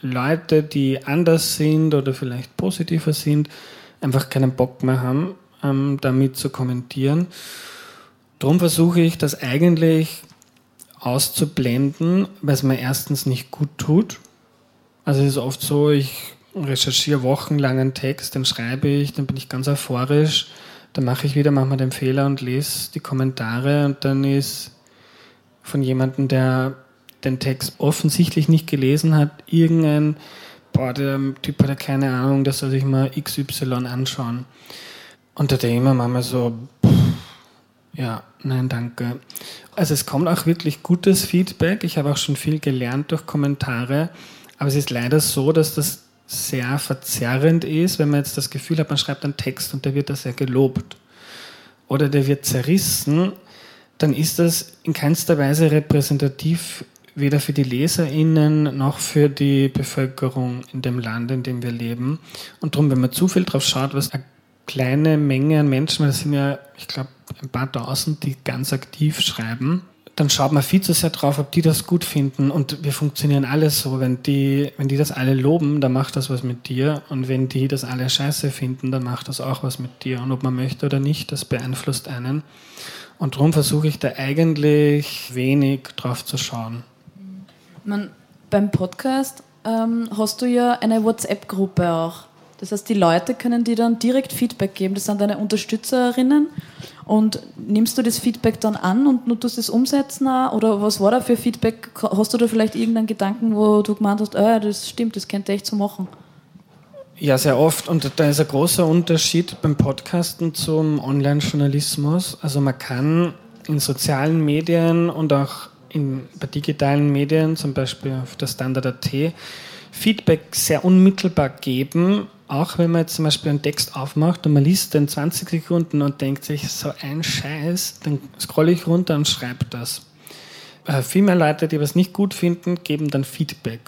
Leute, die anders sind oder vielleicht positiver sind, einfach keinen Bock mehr haben, ähm, damit zu kommentieren. Darum versuche ich das eigentlich auszublenden, weil es mir erstens nicht gut tut. Also es ist oft so, ich recherchiere wochenlang einen Text, den schreibe ich, dann bin ich ganz euphorisch, dann mache ich wieder manchmal den Fehler und lese die Kommentare und dann ist von jemandem, der den Text offensichtlich nicht gelesen hat, irgendein, boah, der Typ hat ja keine Ahnung, der soll sich mal XY anschauen. Da denke ich mir manchmal so, ja, nein, danke. Also es kommt auch wirklich gutes Feedback. Ich habe auch schon viel gelernt durch Kommentare. Aber es ist leider so, dass das sehr verzerrend ist, wenn man jetzt das Gefühl hat, man schreibt einen Text und der wird da sehr gelobt. Oder der wird zerrissen, dann ist das in keinster Weise repräsentativ weder für die LeserInnen noch für die Bevölkerung in dem Land, in dem wir leben. Und darum, wenn man zu viel drauf schaut, was kleine Menge an Menschen, weil das sind ja, ich glaube, ein paar tausend, die ganz aktiv schreiben, dann schaut man viel zu sehr drauf, ob die das gut finden. Und wir funktionieren alle so. Wenn die, wenn die das alle loben, dann macht das was mit dir. Und wenn die das alle scheiße finden, dann macht das auch was mit dir. Und ob man möchte oder nicht, das beeinflusst einen. Und darum versuche ich da eigentlich wenig drauf zu schauen. Man, beim Podcast ähm, hast du ja eine WhatsApp-Gruppe auch. Das heißt, die Leute können dir dann direkt Feedback geben. Das sind deine Unterstützerinnen. Und nimmst du das Feedback dann an und du tust es umsetzen? Oder was war da für Feedback? Hast du da vielleicht irgendeinen Gedanken, wo du gemeint hast, oh, das stimmt, das könnte echt so machen? Ja, sehr oft. Und da ist ein großer Unterschied beim Podcasten zum Online-Journalismus. Also man kann in sozialen Medien und auch in, bei digitalen Medien, zum Beispiel auf der Standard.at, Feedback sehr unmittelbar geben, auch wenn man jetzt zum Beispiel einen Text aufmacht und man liest den 20 Sekunden und denkt sich, so ein Scheiß, dann scrolle ich runter und schreibe das. Äh, viel mehr Leute, die was nicht gut finden, geben dann Feedback.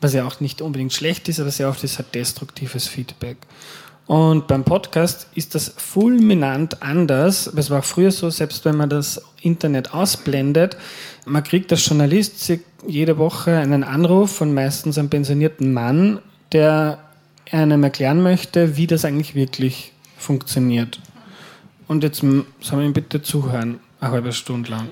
Was ja auch nicht unbedingt schlecht ist, aber sehr oft ist halt destruktives Feedback. Und beim Podcast ist das fulminant anders. Es war auch früher so, selbst wenn man das Internet ausblendet, man kriegt als Journalist jede Woche einen Anruf von meistens einem pensionierten Mann, der einem erklären möchte, wie das eigentlich wirklich funktioniert. Und jetzt soll man bitte zuhören, eine halbe Stunde lang.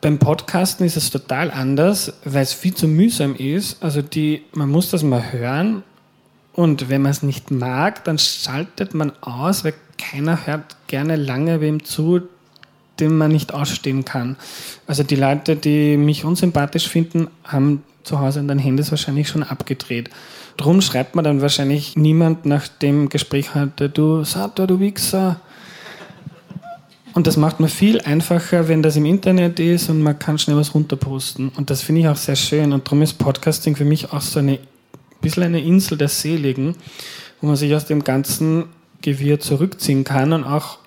Beim Podcasten ist es total anders, weil es viel zu mühsam ist. Also die, man muss das mal hören und wenn man es nicht mag, dann schaltet man aus, weil keiner hört gerne lange wem zu, den man nicht ausstehen kann. Also die Leute, die mich unsympathisch finden, haben zu Hause an den Handys wahrscheinlich schon abgedreht. Drum schreibt man dann wahrscheinlich niemand nach dem Gespräch heute, du Sato, du Wichser. Und das macht man viel einfacher, wenn das im Internet ist und man kann schnell was runterposten. Und das finde ich auch sehr schön. Und darum ist Podcasting für mich auch so eine bisschen eine Insel der Seligen, wo man sich aus dem ganzen Gewirr zurückziehen kann und auch,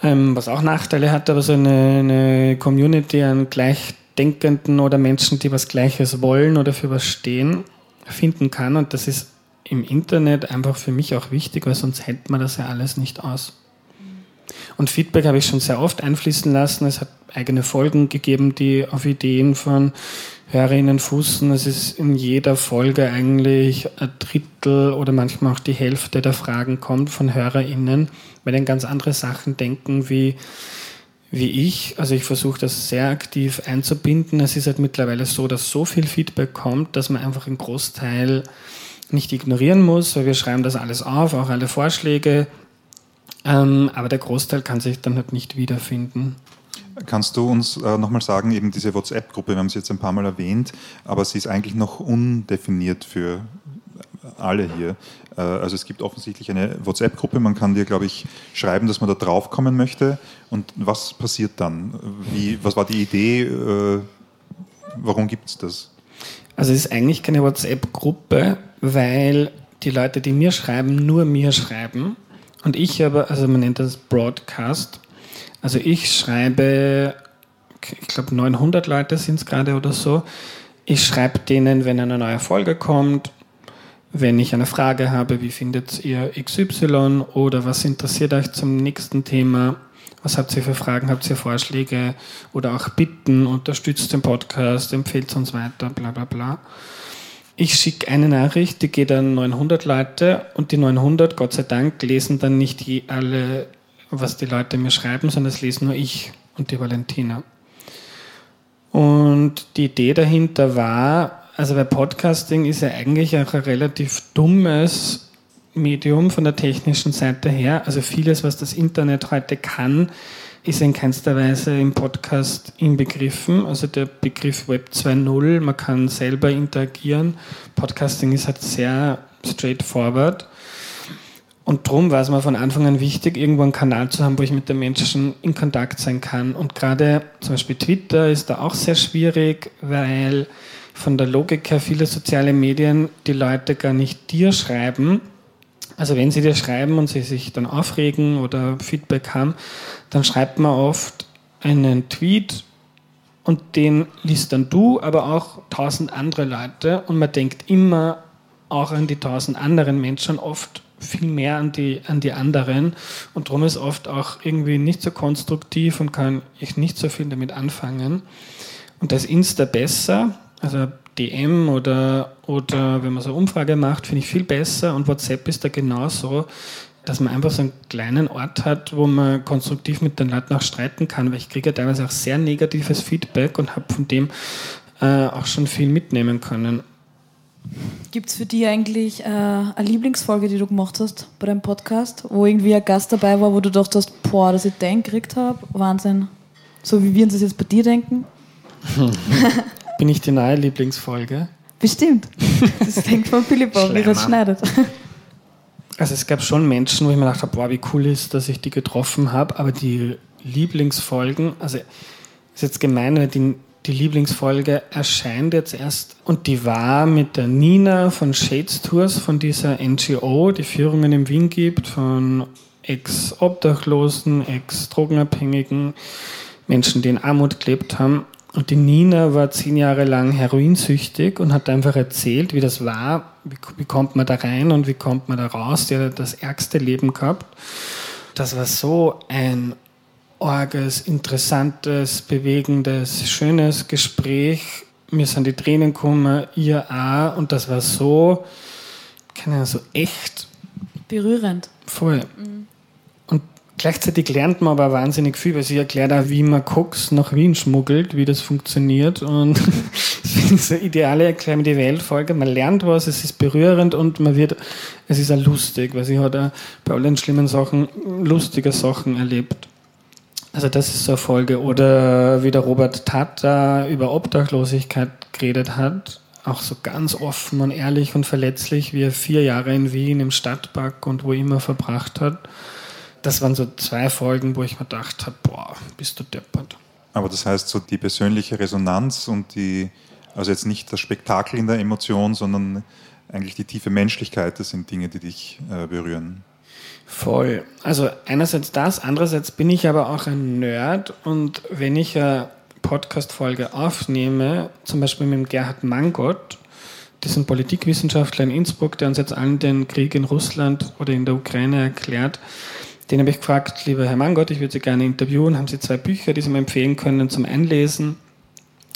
ähm, was auch Nachteile hat, aber so eine, eine Community an Gleichdenkenden oder Menschen, die was Gleiches wollen oder für was stehen, finden kann. Und das ist im Internet einfach für mich auch wichtig, weil sonst hält man das ja alles nicht aus. Und Feedback habe ich schon sehr oft einfließen lassen. Es hat eigene Folgen gegeben, die auf Ideen von Hörerinnen fußen. Es ist in jeder Folge eigentlich ein Drittel oder manchmal auch die Hälfte der Fragen kommt von Hörerinnen, weil dann ganz andere Sachen denken wie, wie ich. Also ich versuche das sehr aktiv einzubinden. Es ist halt mittlerweile so, dass so viel Feedback kommt, dass man einfach einen Großteil nicht ignorieren muss, weil wir schreiben das alles auf, auch alle Vorschläge. Ähm, aber der Großteil kann sich dann halt nicht wiederfinden. Kannst du uns äh, nochmal sagen, eben diese WhatsApp-Gruppe, wir haben sie jetzt ein paar Mal erwähnt, aber sie ist eigentlich noch undefiniert für alle hier. Äh, also es gibt offensichtlich eine WhatsApp-Gruppe, man kann dir, glaube ich, schreiben, dass man da drauf kommen möchte. Und was passiert dann? Wie, was war die Idee? Äh, warum gibt es das? Also es ist eigentlich keine WhatsApp-Gruppe, weil die Leute, die mir schreiben, nur mir schreiben. Und ich aber, also man nennt das Broadcast, also ich schreibe, ich glaube 900 Leute sind es gerade oder so. Ich schreibe denen, wenn eine neue Folge kommt, wenn ich eine Frage habe, wie findet ihr XY oder was interessiert euch zum nächsten Thema? Was habt ihr für Fragen? Habt ihr Vorschläge oder auch Bitten? Unterstützt den Podcast, empfehlt uns weiter, bla bla bla. Ich schicke eine Nachricht, die geht an 900 Leute und die 900, Gott sei Dank, lesen dann nicht alle was die Leute mir schreiben, sondern das lese nur ich und die Valentina. Und die Idee dahinter war, also bei Podcasting ist ja eigentlich auch ein relativ dummes Medium von der technischen Seite her. Also vieles, was das Internet heute kann, ist in keinster Weise im Podcast inbegriffen. Also der Begriff Web 2.0, man kann selber interagieren. Podcasting ist halt sehr straightforward. Und darum war es mir von Anfang an wichtig, irgendwo einen Kanal zu haben, wo ich mit den Menschen in Kontakt sein kann. Und gerade zum Beispiel Twitter ist da auch sehr schwierig, weil von der Logik her viele soziale Medien die Leute gar nicht dir schreiben. Also wenn sie dir schreiben und sie sich dann aufregen oder Feedback haben, dann schreibt man oft einen Tweet und den liest dann du, aber auch tausend andere Leute und man denkt immer auch an die tausend anderen Menschen oft viel mehr an die, an die anderen und darum ist oft auch irgendwie nicht so konstruktiv und kann ich nicht so viel damit anfangen. Und das Insta besser, also DM oder, oder wenn man so eine Umfrage macht, finde ich viel besser und WhatsApp ist da genauso, dass man einfach so einen kleinen Ort hat, wo man konstruktiv mit den Leuten auch streiten kann, weil ich kriege ja teilweise auch sehr negatives Feedback und habe von dem äh, auch schon viel mitnehmen können. Gibt es für dich eigentlich äh, eine Lieblingsfolge, die du gemacht hast bei deinem Podcast, wo irgendwie ein Gast dabei war, wo du dachtest, boah, dass ich den gekriegt habe? Wahnsinn. So wie wir uns das jetzt bei dir denken? [laughs] Bin ich die neue Lieblingsfolge? Bestimmt. Das denkt von Philipp auch, wie das schneidet. Also es gab schon Menschen, wo ich mir gedacht habe, boah, wie cool ist, dass ich die getroffen habe, aber die Lieblingsfolgen, also ist jetzt gemein, weil die, die Lieblingsfolge erscheint jetzt erst und die war mit der Nina von Shades Tours, von dieser NGO, die Führungen in Wien gibt, von Ex-Obdachlosen, Ex-Drogenabhängigen, Menschen, die in Armut gelebt haben. Und die Nina war zehn Jahre lang heroinsüchtig und hat einfach erzählt, wie das war, wie, wie kommt man da rein und wie kommt man da raus. Die hat das ärgste Leben gehabt. Das war so ein orges, interessantes, bewegendes, schönes Gespräch. Mir sind die Tränen gekommen, ihr auch. Und das war so, keine Ahnung, so echt. Berührend. Voll. Mhm. Gleichzeitig lernt man aber wahnsinnig viel, weil sie erklärt auch, wie man Koks nach Wien schmuggelt, wie das funktioniert. Und [laughs] das ich so ideale Erklärung die Weltfolge. Man lernt was, es ist berührend und man wird, es ist auch lustig, weil sie hat auch bei allen schlimmen Sachen lustige Sachen erlebt. Also das ist so eine Folge. Oder wie der Robert Tata über Obdachlosigkeit geredet hat, auch so ganz offen und ehrlich und verletzlich, wie er vier Jahre in Wien im Stadtpark und wo immer verbracht hat. Das waren so zwei Folgen, wo ich mir gedacht habe, boah, bist du deppert. Aber das heißt, so die persönliche Resonanz und die, also jetzt nicht das Spektakel in der Emotion, sondern eigentlich die tiefe Menschlichkeit, das sind Dinge, die dich äh, berühren. Voll. Also einerseits das, andererseits bin ich aber auch ein Nerd und wenn ich eine Podcast-Folge aufnehme, zum Beispiel mit dem Gerhard Mangott, das ist ein Politikwissenschaftler in Innsbruck, der uns jetzt allen den Krieg in Russland oder in der Ukraine erklärt, den habe ich gefragt, lieber Herr Mangott, ich würde Sie gerne interviewen, haben Sie zwei Bücher, die Sie mir empfehlen können zum Einlesen?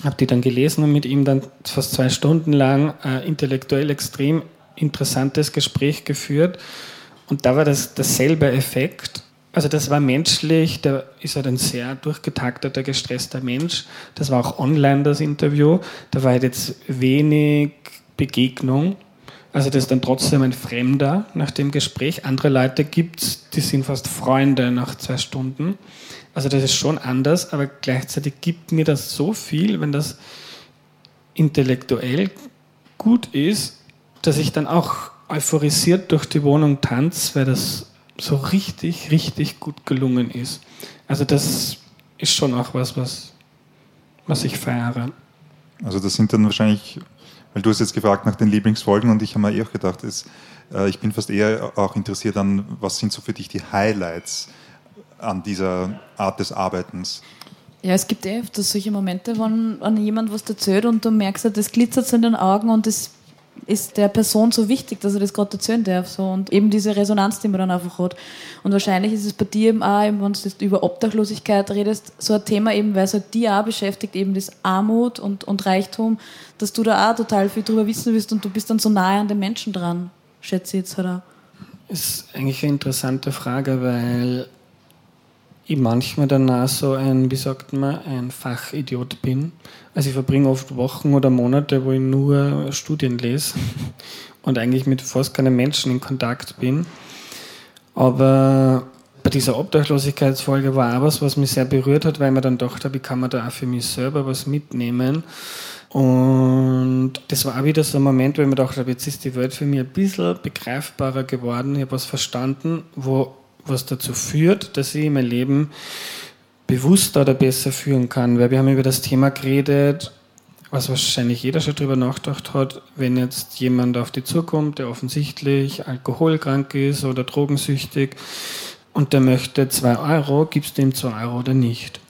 Habe die dann gelesen und mit ihm dann fast zwei Stunden lang ein intellektuell extrem interessantes Gespräch geführt und da war das derselbe Effekt. Also das war menschlich, der ist halt ein sehr durchgetakteter, gestresster Mensch. Das war auch online das Interview. Da war halt jetzt wenig Begegnung. Also das ist dann trotzdem ein Fremder nach dem Gespräch. Andere Leute gibt es, die sind fast Freunde nach zwei Stunden. Also das ist schon anders, aber gleichzeitig gibt mir das so viel, wenn das intellektuell gut ist, dass ich dann auch euphorisiert durch die Wohnung tanze, weil das so richtig, richtig gut gelungen ist. Also das ist schon auch was, was, was ich feiere. Also das sind dann wahrscheinlich, weil du hast jetzt gefragt nach den Lieblingsfolgen und ich habe mir eh auch gedacht, ist, äh, ich bin fast eher auch interessiert an, was sind so für dich die Highlights an dieser Art des Arbeitens? Ja, es gibt eh solche Momente, wenn, wenn jemand was erzählt und du merkst, das glitzert in den Augen und das ist der Person so wichtig, dass er das gerade erzählen darf. So. Und eben diese Resonanz, die man dann einfach hat. Und wahrscheinlich ist es bei dir eben auch, wenn du über Obdachlosigkeit redest, so ein Thema eben, weil es halt die auch beschäftigt, eben das Armut und, und Reichtum, dass du da auch total viel drüber wissen willst und du bist dann so nahe an den Menschen dran, schätze ich jetzt halt auch. Ist eigentlich eine interessante Frage, weil ich manchmal danach so ein, wie sagt man, ein Fachidiot bin. Also ich verbringe oft Wochen oder Monate, wo ich nur Studien lese [laughs] und eigentlich mit fast keinen Menschen in Kontakt bin. Aber bei dieser Obdachlosigkeitsfolge war auch was, was mich sehr berührt hat, weil man dann dachte, wie kann man da auch für mich selber was mitnehmen. Und das war auch wieder so ein Moment, wo ich mir dachte, jetzt ist die Welt für mich ein bisschen begreifbarer geworden. Ich habe was verstanden, wo was dazu führt, dass ich mein Leben bewusster oder besser führen kann. Weil wir haben über das Thema geredet, was wahrscheinlich jeder schon darüber nachgedacht hat, wenn jetzt jemand auf die zukommt, der offensichtlich alkoholkrank ist oder drogensüchtig und der möchte zwei Euro, gibst du ihm zwei Euro oder nicht?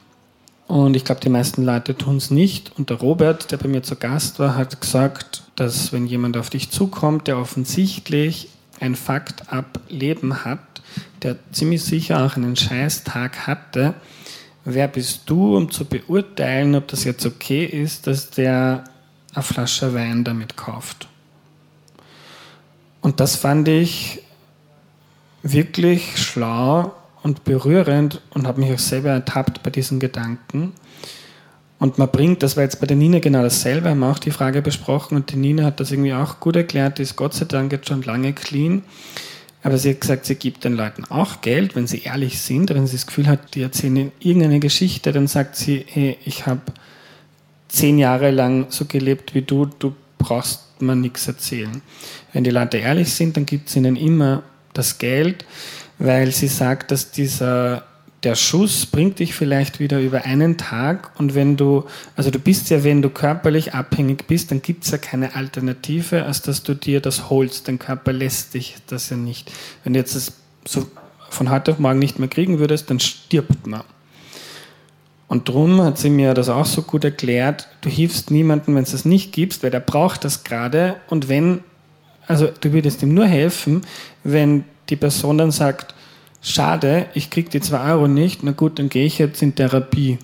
Und ich glaube, die meisten Leute tun es nicht. Und der Robert, der bei mir zu Gast war, hat gesagt, dass wenn jemand auf dich zukommt, der offensichtlich ein Fakt-Ab-Leben hat, der ziemlich sicher auch einen Scheißtag hatte, wer bist du, um zu beurteilen, ob das jetzt okay ist, dass der eine Flasche Wein damit kauft? Und das fand ich wirklich schlau und berührend und habe mich auch selber ertappt bei diesen Gedanken. Und man bringt, das war jetzt bei der Nina genau dasselbe, haben wir auch die Frage besprochen und die Nina hat das irgendwie auch gut erklärt, die ist Gott sei Dank jetzt schon lange clean. Aber sie hat gesagt, sie gibt den Leuten auch Geld, wenn sie ehrlich sind, wenn sie das Gefühl hat, die erzählen ihnen irgendeine Geschichte, dann sagt sie, hey, ich habe zehn Jahre lang so gelebt wie du, du brauchst mir nichts erzählen. Wenn die Leute ehrlich sind, dann gibt es ihnen immer das Geld, weil sie sagt, dass dieser der Schuss bringt dich vielleicht wieder über einen Tag und wenn du, also du bist ja, wenn du körperlich abhängig bist, dann gibt es ja keine Alternative, als dass du dir das holst. Dein Körper lässt dich das ja nicht. Wenn du jetzt das so von heute auf morgen nicht mehr kriegen würdest, dann stirbt man. Und darum hat sie mir das auch so gut erklärt, du hilfst niemandem, wenn es das nicht gibst, weil der braucht das gerade und wenn, also du würdest ihm nur helfen, wenn die Person dann sagt, schade, ich kriege die zwei Euro nicht, na gut, dann gehe ich jetzt in Therapie.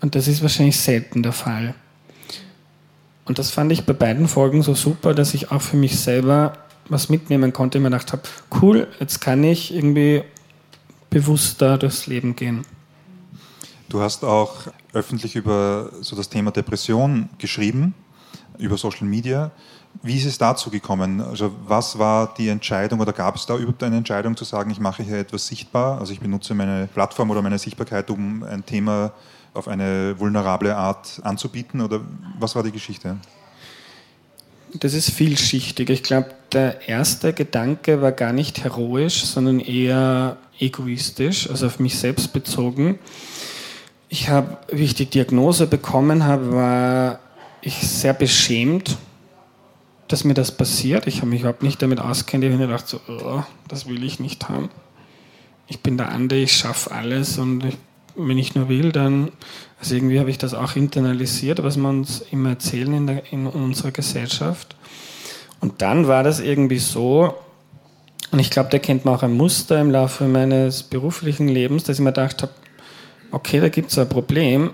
Und das ist wahrscheinlich selten der Fall. Und das fand ich bei beiden Folgen so super, dass ich auch für mich selber was mitnehmen konnte. Ich mir gedacht habe, cool, jetzt kann ich irgendwie bewusster durchs Leben gehen. Du hast auch öffentlich über so das Thema Depression geschrieben, über Social Media. Wie ist es dazu gekommen? Also was war die Entscheidung oder gab es da überhaupt eine Entscheidung zu sagen, ich mache hier etwas sichtbar? Also ich benutze meine Plattform oder meine Sichtbarkeit, um ein Thema auf eine vulnerable Art anzubieten? Oder was war die Geschichte? Das ist vielschichtig. Ich glaube, der erste Gedanke war gar nicht heroisch, sondern eher egoistisch, also auf mich selbst bezogen. Ich habe, wie ich die Diagnose bekommen habe, war ich sehr beschämt dass mir das passiert. Ich habe mich überhaupt nicht damit auskennt. Ich habe mir gedacht, so, oh, das will ich nicht haben. Ich bin der Ande, ich schaffe alles und ich, wenn ich nur will, dann, also irgendwie habe ich das auch internalisiert, was wir uns immer erzählen in, der, in unserer Gesellschaft. Und dann war das irgendwie so, und ich glaube, da kennt man auch ein Muster im Laufe meines beruflichen Lebens, dass ich mir gedacht habe, okay, da gibt es ein Problem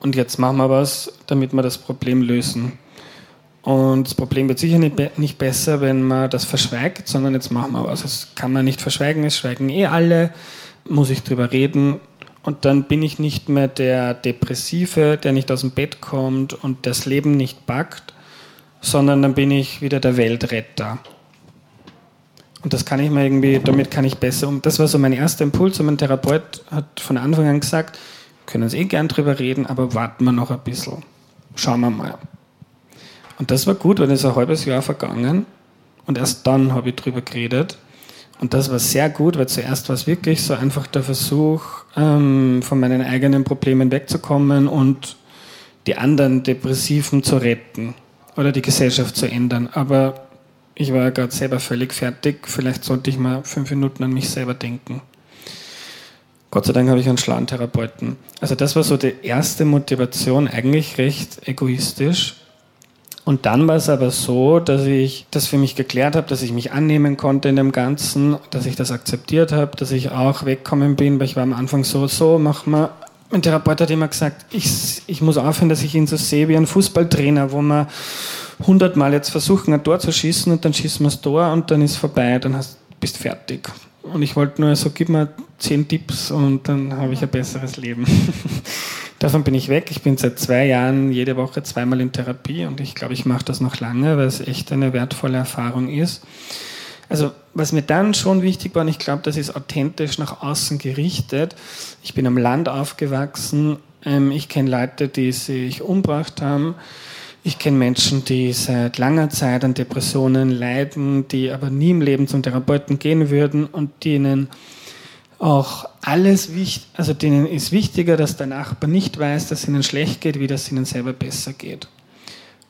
und jetzt machen wir was, damit wir das Problem lösen. Und das Problem wird sicher nicht, nicht besser, wenn man das verschweigt, sondern jetzt machen wir was. Das kann man nicht verschweigen, es schweigen eh alle, muss ich drüber reden. Und dann bin ich nicht mehr der Depressive, der nicht aus dem Bett kommt und das Leben nicht packt, sondern dann bin ich wieder der Weltretter. Und das kann ich mir irgendwie, damit kann ich besser um. Das war so mein erster Impuls und mein Therapeut hat von Anfang an gesagt, können uns eh gern drüber reden, aber warten wir noch ein bisschen. Schauen wir mal. Und das war gut, weil es ein halbes Jahr vergangen und erst dann habe ich drüber geredet. Und das war sehr gut, weil zuerst war es wirklich so einfach der Versuch, ähm, von meinen eigenen Problemen wegzukommen und die anderen Depressiven zu retten oder die Gesellschaft zu ändern. Aber ich war gerade selber völlig fertig. Vielleicht sollte ich mal fünf Minuten an mich selber denken. Gott sei Dank habe ich einen schlauen Therapeuten. Also das war so die erste Motivation, eigentlich recht egoistisch. Und dann war es aber so, dass ich das für mich geklärt habe, dass ich mich annehmen konnte in dem Ganzen, dass ich das akzeptiert habe, dass ich auch wegkommen bin, weil ich war am Anfang so, so, mach mal. Mein Therapeut hat immer gesagt, ich, ich muss aufhören, dass ich ihn so sehe wie ein Fußballtrainer, wo man hundertmal jetzt versuchen, ein Tor zu schießen und dann schießen wir das Tor und dann ist vorbei, dann hast, bist fertig. Und ich wollte nur so, gib mir zehn Tipps und dann habe ich ein besseres Leben. [laughs] Davon bin ich weg. Ich bin seit zwei Jahren jede Woche zweimal in Therapie und ich glaube, ich mache das noch lange, weil es echt eine wertvolle Erfahrung ist. Also was mir dann schon wichtig war, und ich glaube, das ist authentisch nach außen gerichtet. Ich bin am Land aufgewachsen. Ähm, ich kenne Leute, die sich umgebracht haben. Ich kenne Menschen, die seit langer Zeit an Depressionen leiden, die aber nie im Leben zum Therapeuten gehen würden und denen auch alles wichtig, also denen ist wichtiger, dass der Nachbar nicht weiß, dass es ihnen schlecht geht, wie dass es ihnen selber besser geht.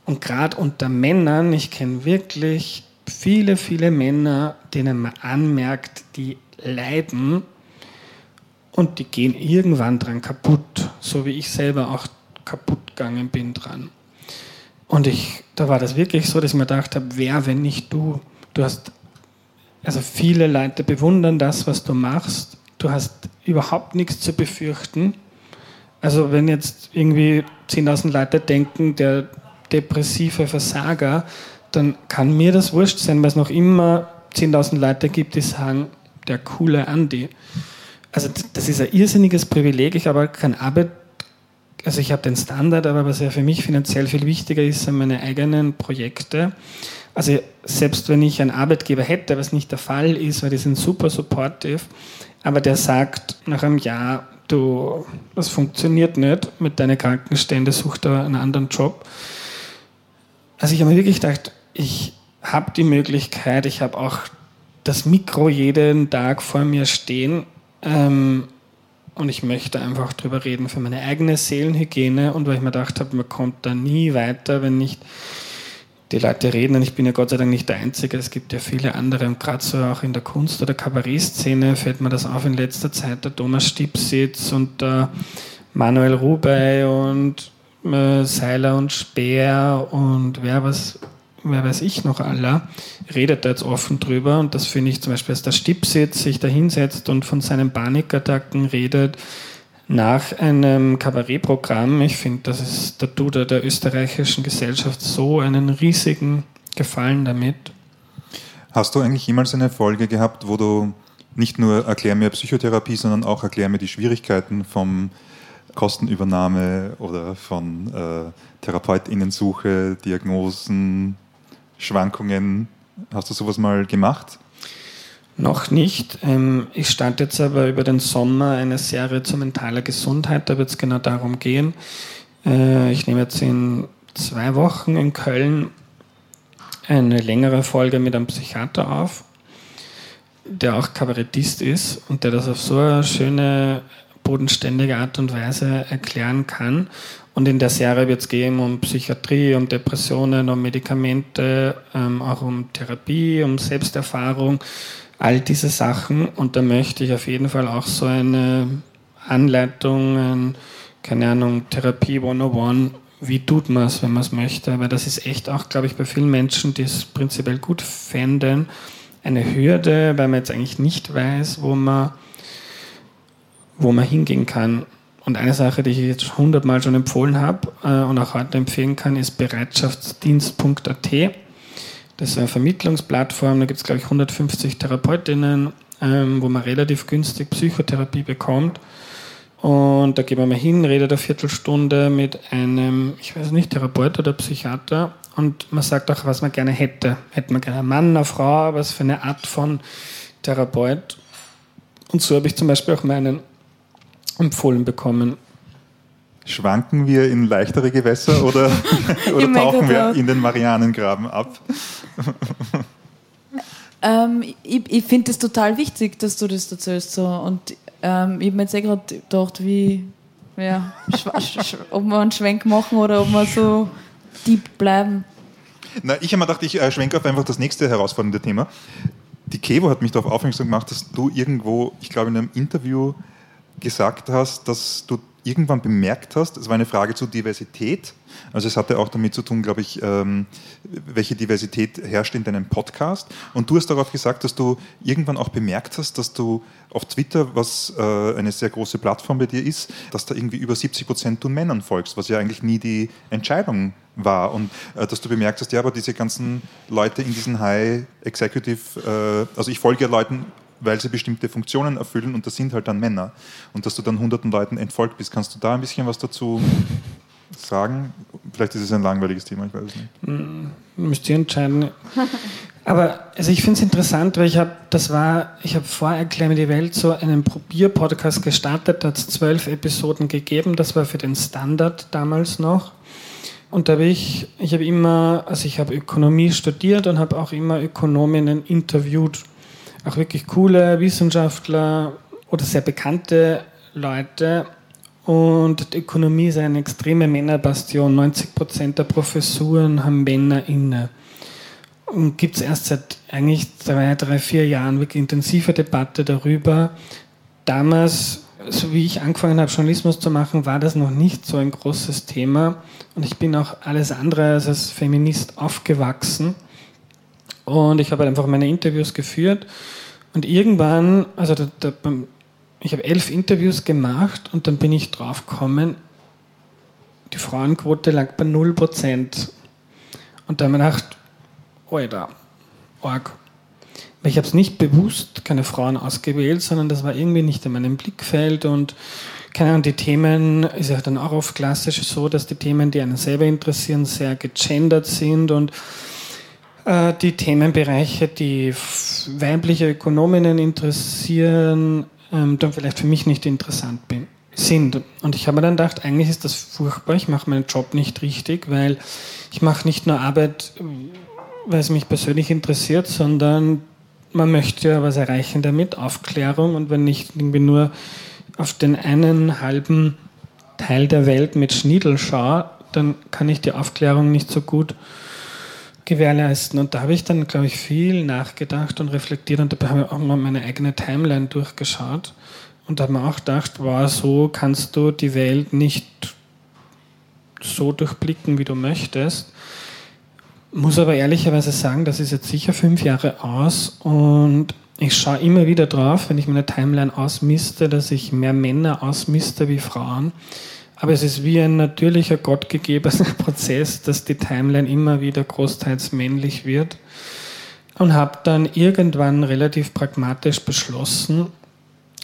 Und gerade unter Männern, ich kenne wirklich viele, viele Männer, denen man anmerkt, die leiden und die gehen irgendwann dran kaputt, so wie ich selber auch kaputt gegangen bin dran. Und ich, da war das wirklich so, dass ich mir gedacht habe, wer, wenn nicht du? Du hast, also viele Leute bewundern das, was du machst du hast überhaupt nichts zu befürchten. Also wenn jetzt irgendwie 10.000 Leute denken, der depressive Versager, dann kann mir das wurscht sein, weil es noch immer 10.000 Leute gibt, die sagen, der coole Andi. Also das ist ein irrsinniges Privileg. Ich habe halt keinen also ich habe den Standard, aber was ja für mich finanziell viel wichtiger ist, sind meine eigenen Projekte. Also selbst wenn ich einen Arbeitgeber hätte, was nicht der Fall ist, weil die sind super supportive, aber der sagt nach einem Jahr, du, das funktioniert nicht mit deinen Krankenstände, such da einen anderen Job. Also ich habe mir wirklich gedacht, ich habe die Möglichkeit, ich habe auch das Mikro jeden Tag vor mir stehen ähm, und ich möchte einfach drüber reden für meine eigene Seelenhygiene und weil ich mir gedacht habe, man kommt da nie weiter, wenn nicht die Leute reden. Und ich bin ja Gott sei Dank nicht der Einzige, es gibt ja viele andere. Und gerade so auch in der Kunst- oder Kabarettszene fällt mir das auf in letzter Zeit, der Thomas Stipsitz und der Manuel Rubey und äh, Seiler und Speer und wer was wer weiß ich noch aller, redet da jetzt offen drüber und das finde ich zum Beispiel, dass der Stipsitz sich da hinsetzt und von seinen Panikattacken redet nach einem Kabarettprogramm. Ich finde, das ist der Duda der österreichischen Gesellschaft so einen riesigen Gefallen damit. Hast du eigentlich jemals eine Folge gehabt, wo du nicht nur erklär mir Psychotherapie, sondern auch erklär mir die Schwierigkeiten vom Kostenübernahme oder von äh, Therapeutinnensuche, Diagnosen, Schwankungen. Hast du sowas mal gemacht? Noch nicht. Ähm, ich starte jetzt aber über den Sommer eine Serie zur mentaler Gesundheit. Da wird es genau darum gehen. Äh, ich nehme jetzt in zwei Wochen in Köln eine längere Folge mit einem Psychiater auf, der auch Kabarettist ist und der das auf so eine schöne, bodenständige Art und Weise erklären kann. Und in der Serie wird es gehen um Psychiatrie, um Depressionen, um Medikamente, ähm, auch um Therapie, um Selbsterfahrung, all diese Sachen. Und da möchte ich auf jeden Fall auch so eine Anleitung, ein, keine Ahnung, Therapie 101, wie tut man es, wenn man es möchte. Weil das ist echt auch, glaube ich, bei vielen Menschen, die es prinzipiell gut fänden, eine Hürde, weil man jetzt eigentlich nicht weiß, wo man, wo man hingehen kann. Und eine Sache, die ich jetzt hundertmal schon empfohlen habe äh, und auch heute empfehlen kann, ist bereitschaftsdienst.at. Das ist eine Vermittlungsplattform, da gibt es, glaube ich, 150 Therapeutinnen, ähm, wo man relativ günstig Psychotherapie bekommt. Und da geht man mal hin, redet eine Viertelstunde mit einem, ich weiß nicht, Therapeut oder Psychiater und man sagt auch, was man gerne hätte. Hätte man gerne einen Mann, eine Frau, was für eine Art von Therapeut. Und so habe ich zum Beispiel auch meinen empfohlen bekommen. Schwanken wir in leichtere Gewässer [laughs] oder, oder tauchen wir in den Marianengraben ab? ähm, ich ich finde es total wichtig, dass du das erzählst. So. Und ähm, ich habe mir jetzt eh gerade gedacht, wie, ja, [laughs] ob wir einen Schwenk machen oder ob wir so deep bleiben. Na, ich habe mir gedacht, ich äh, schwenke auf einfach das nächste herausfordernde Thema. Die Kevo hat mich darauf aufmerksam gemacht, dass du irgendwo, ich glaube in einem Interview gesagt hast, dass du irgendwann bemerkt hast, es war eine Frage zur Diversität, also es hatte auch damit zu tun, glaube ich, ähm, welche Diversität herrscht in deinem Podcast. Und du hast darauf gesagt, dass du irgendwann auch bemerkt hast, dass du auf Twitter, was äh, eine sehr große Plattform bei dir ist, dass da irgendwie über 70 Prozent du Männern folgst, was ja eigentlich nie die Entscheidung war. Und äh, dass du bemerkt hast, ja, aber diese ganzen Leute in diesen High Executive, äh, also ich folge ja Leuten weil sie bestimmte Funktionen erfüllen und das sind halt dann Männer. Und dass du dann hunderten Leuten entfolgt bist, kannst du da ein bisschen was dazu sagen? Vielleicht ist es ein langweiliges Thema, ich weiß es nicht. Hm, müsst ihr entscheiden. Aber also ich finde es interessant, weil ich habe, das war, ich habe vor Erklär mir die Welt so einen Probier-Podcast gestartet, da hat es zwölf Episoden gegeben, das war für den Standard damals noch. Und da habe ich, ich habe immer, also ich habe Ökonomie studiert und habe auch immer Ökonominnen interviewt auch wirklich coole Wissenschaftler oder sehr bekannte Leute. Und die Ökonomie ist eine extreme Männerbastion. 90 Prozent der Professuren haben Männer inne. Und gibt es erst seit eigentlich zwei, drei, vier Jahren wirklich intensive Debatte darüber. Damals, so wie ich angefangen habe, Journalismus zu machen, war das noch nicht so ein großes Thema. Und ich bin auch alles andere als als Feminist aufgewachsen. Und ich habe halt einfach meine Interviews geführt. Und irgendwann, also da, da, ich habe elf Interviews gemacht und dann bin ich drauf gekommen, die Frauenquote lag bei 0%. Und da habe ich gedacht, Alter, arg. Weil ich habe es nicht bewusst keine Frauen ausgewählt, sondern das war irgendwie nicht in meinem Blickfeld und keine Ahnung, die Themen ist ja dann auch oft klassisch so, dass die Themen, die einen selber interessieren, sehr gegendert sind und äh, die Themenbereiche, die weibliche Ökonominnen interessieren, ähm, dann vielleicht für mich nicht interessant bin, sind. Und ich habe mir dann gedacht, eigentlich ist das furchtbar, ich mache meinen Job nicht richtig, weil ich mache nicht nur Arbeit, weil es mich persönlich interessiert, sondern man möchte ja was erreichen damit, Aufklärung und wenn ich irgendwie nur auf den einen halben Teil der Welt mit Schniedel schaue, dann kann ich die Aufklärung nicht so gut gewährleisten. Und da habe ich dann, glaube ich, viel nachgedacht und reflektiert und dabei habe ich auch mal meine eigene Timeline durchgeschaut und da habe mir auch gedacht, wow, so kannst du die Welt nicht so durchblicken, wie du möchtest. Muss aber ehrlicherweise sagen, das ist jetzt sicher fünf Jahre aus und ich schaue immer wieder drauf, wenn ich meine Timeline ausmiste, dass ich mehr Männer ausmiste wie Frauen. Aber es ist wie ein natürlicher, gottgegebener [laughs] Prozess, dass die Timeline immer wieder großteils männlich wird. Und habe dann irgendwann relativ pragmatisch beschlossen,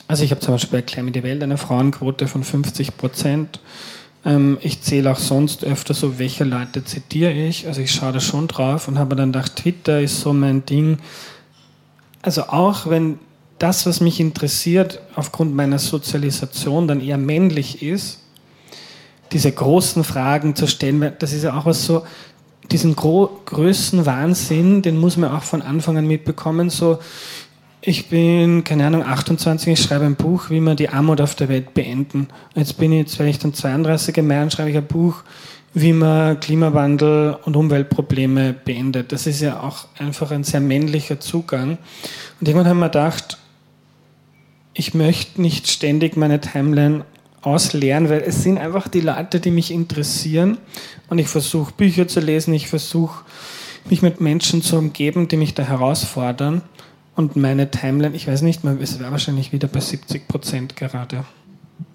also ich habe zum Beispiel bei Climate die Welt eine Frauenquote von 50 Prozent. Ähm, ich zähle auch sonst öfter so, welche Leute zitiere ich. Also ich schaue da schon drauf und habe dann gedacht, Twitter ist so mein Ding. Also auch wenn das, was mich interessiert, aufgrund meiner Sozialisation dann eher männlich ist, diese großen Fragen zu stellen, das ist ja auch was so, diesen größten Wahnsinn, den muss man auch von Anfang an mitbekommen, so, ich bin, keine Ahnung, 28, ich schreibe ein Buch, wie wir die Armut auf der Welt beenden. Jetzt bin ich, jetzt werde ich dann 32 im Mai und schreibe ich ein Buch, wie man Klimawandel und Umweltprobleme beendet. Das ist ja auch einfach ein sehr männlicher Zugang. Und irgendwann haben wir gedacht, ich möchte nicht ständig meine Timeline ausleeren, weil es sind einfach die Leute, die mich interessieren. Und ich versuche Bücher zu lesen, ich versuche mich mit Menschen zu umgeben, die mich da herausfordern. Und meine Timeline, ich weiß nicht, es wäre wahrscheinlich wieder bei 70 Prozent gerade.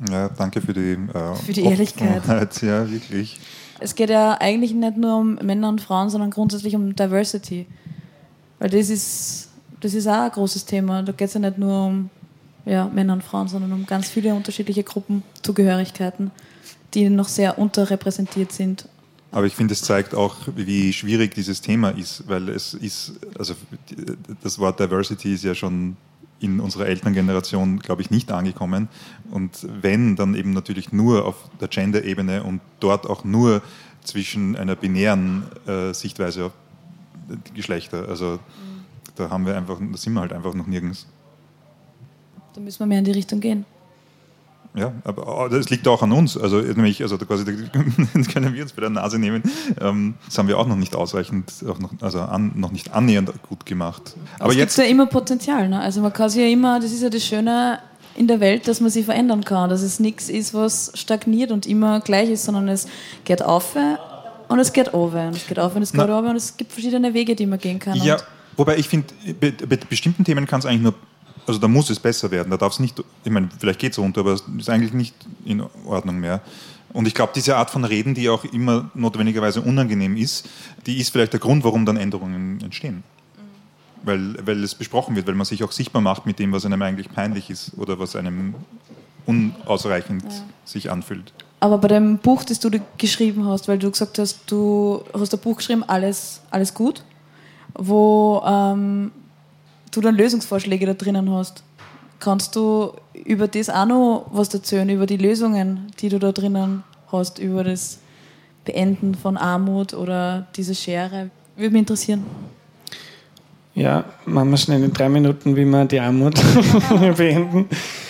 Ja, danke für die, äh, für die Ehrlichkeit. Ja, wirklich. Es geht ja eigentlich nicht nur um Männer und Frauen, sondern grundsätzlich um Diversity. Weil das ist, das ist auch ein großes Thema. Da geht es ja nicht nur um ja, Männer und Frauen, sondern um ganz viele unterschiedliche Gruppenzugehörigkeiten, die noch sehr unterrepräsentiert sind aber ich finde, es zeigt auch, wie schwierig dieses Thema ist, weil es ist, also das Wort Diversity ist ja schon in unserer Elterngeneration, glaube ich, nicht angekommen. Und wenn, dann eben natürlich nur auf der Gender-Ebene und dort auch nur zwischen einer binären äh, Sichtweise auf Geschlechter. Also da haben wir einfach, da sind wir halt einfach noch nirgends. Da müssen wir mehr in die Richtung gehen. Ja, aber das liegt auch an uns. Also, nämlich, also quasi, [laughs] das können wir uns bei der Nase nehmen. Ähm, das haben wir auch noch nicht ausreichend, auch noch, also an, noch nicht annähernd gut gemacht. Aber es gibt ja immer Potenzial. Ne? Also man kann sich ja immer, das ist ja das Schöne in der Welt, dass man sich verändern kann, dass es nichts ist, was stagniert und immer gleich ist, sondern es geht auf und es geht over und es geht auf und es geht over und es gibt verschiedene Wege, die man gehen kann. Ja, wobei ich finde, bei bestimmten Themen kann es eigentlich nur also da muss es besser werden. Da darf es nicht, ich meine, vielleicht geht es runter, aber es ist eigentlich nicht in Ordnung mehr. Und ich glaube, diese Art von Reden, die auch immer notwendigerweise unangenehm ist, die ist vielleicht der Grund, warum dann Änderungen entstehen. Mhm. Weil, weil es besprochen wird, weil man sich auch sichtbar macht mit dem, was einem eigentlich peinlich ist oder was einem unausreichend ja. sich anfühlt. Aber bei dem Buch, das du geschrieben hast, weil du gesagt hast, du hast ein Buch geschrieben, alles, alles gut, wo ähm, du dann Lösungsvorschläge da drinnen hast. Kannst du über das auch noch was erzählen, über die Lösungen, die du da drinnen hast, über das Beenden von Armut oder diese Schere? Würde mich interessieren. Ja, machen wir schnell in drei Minuten, wie wir die Armut [laughs] beenden.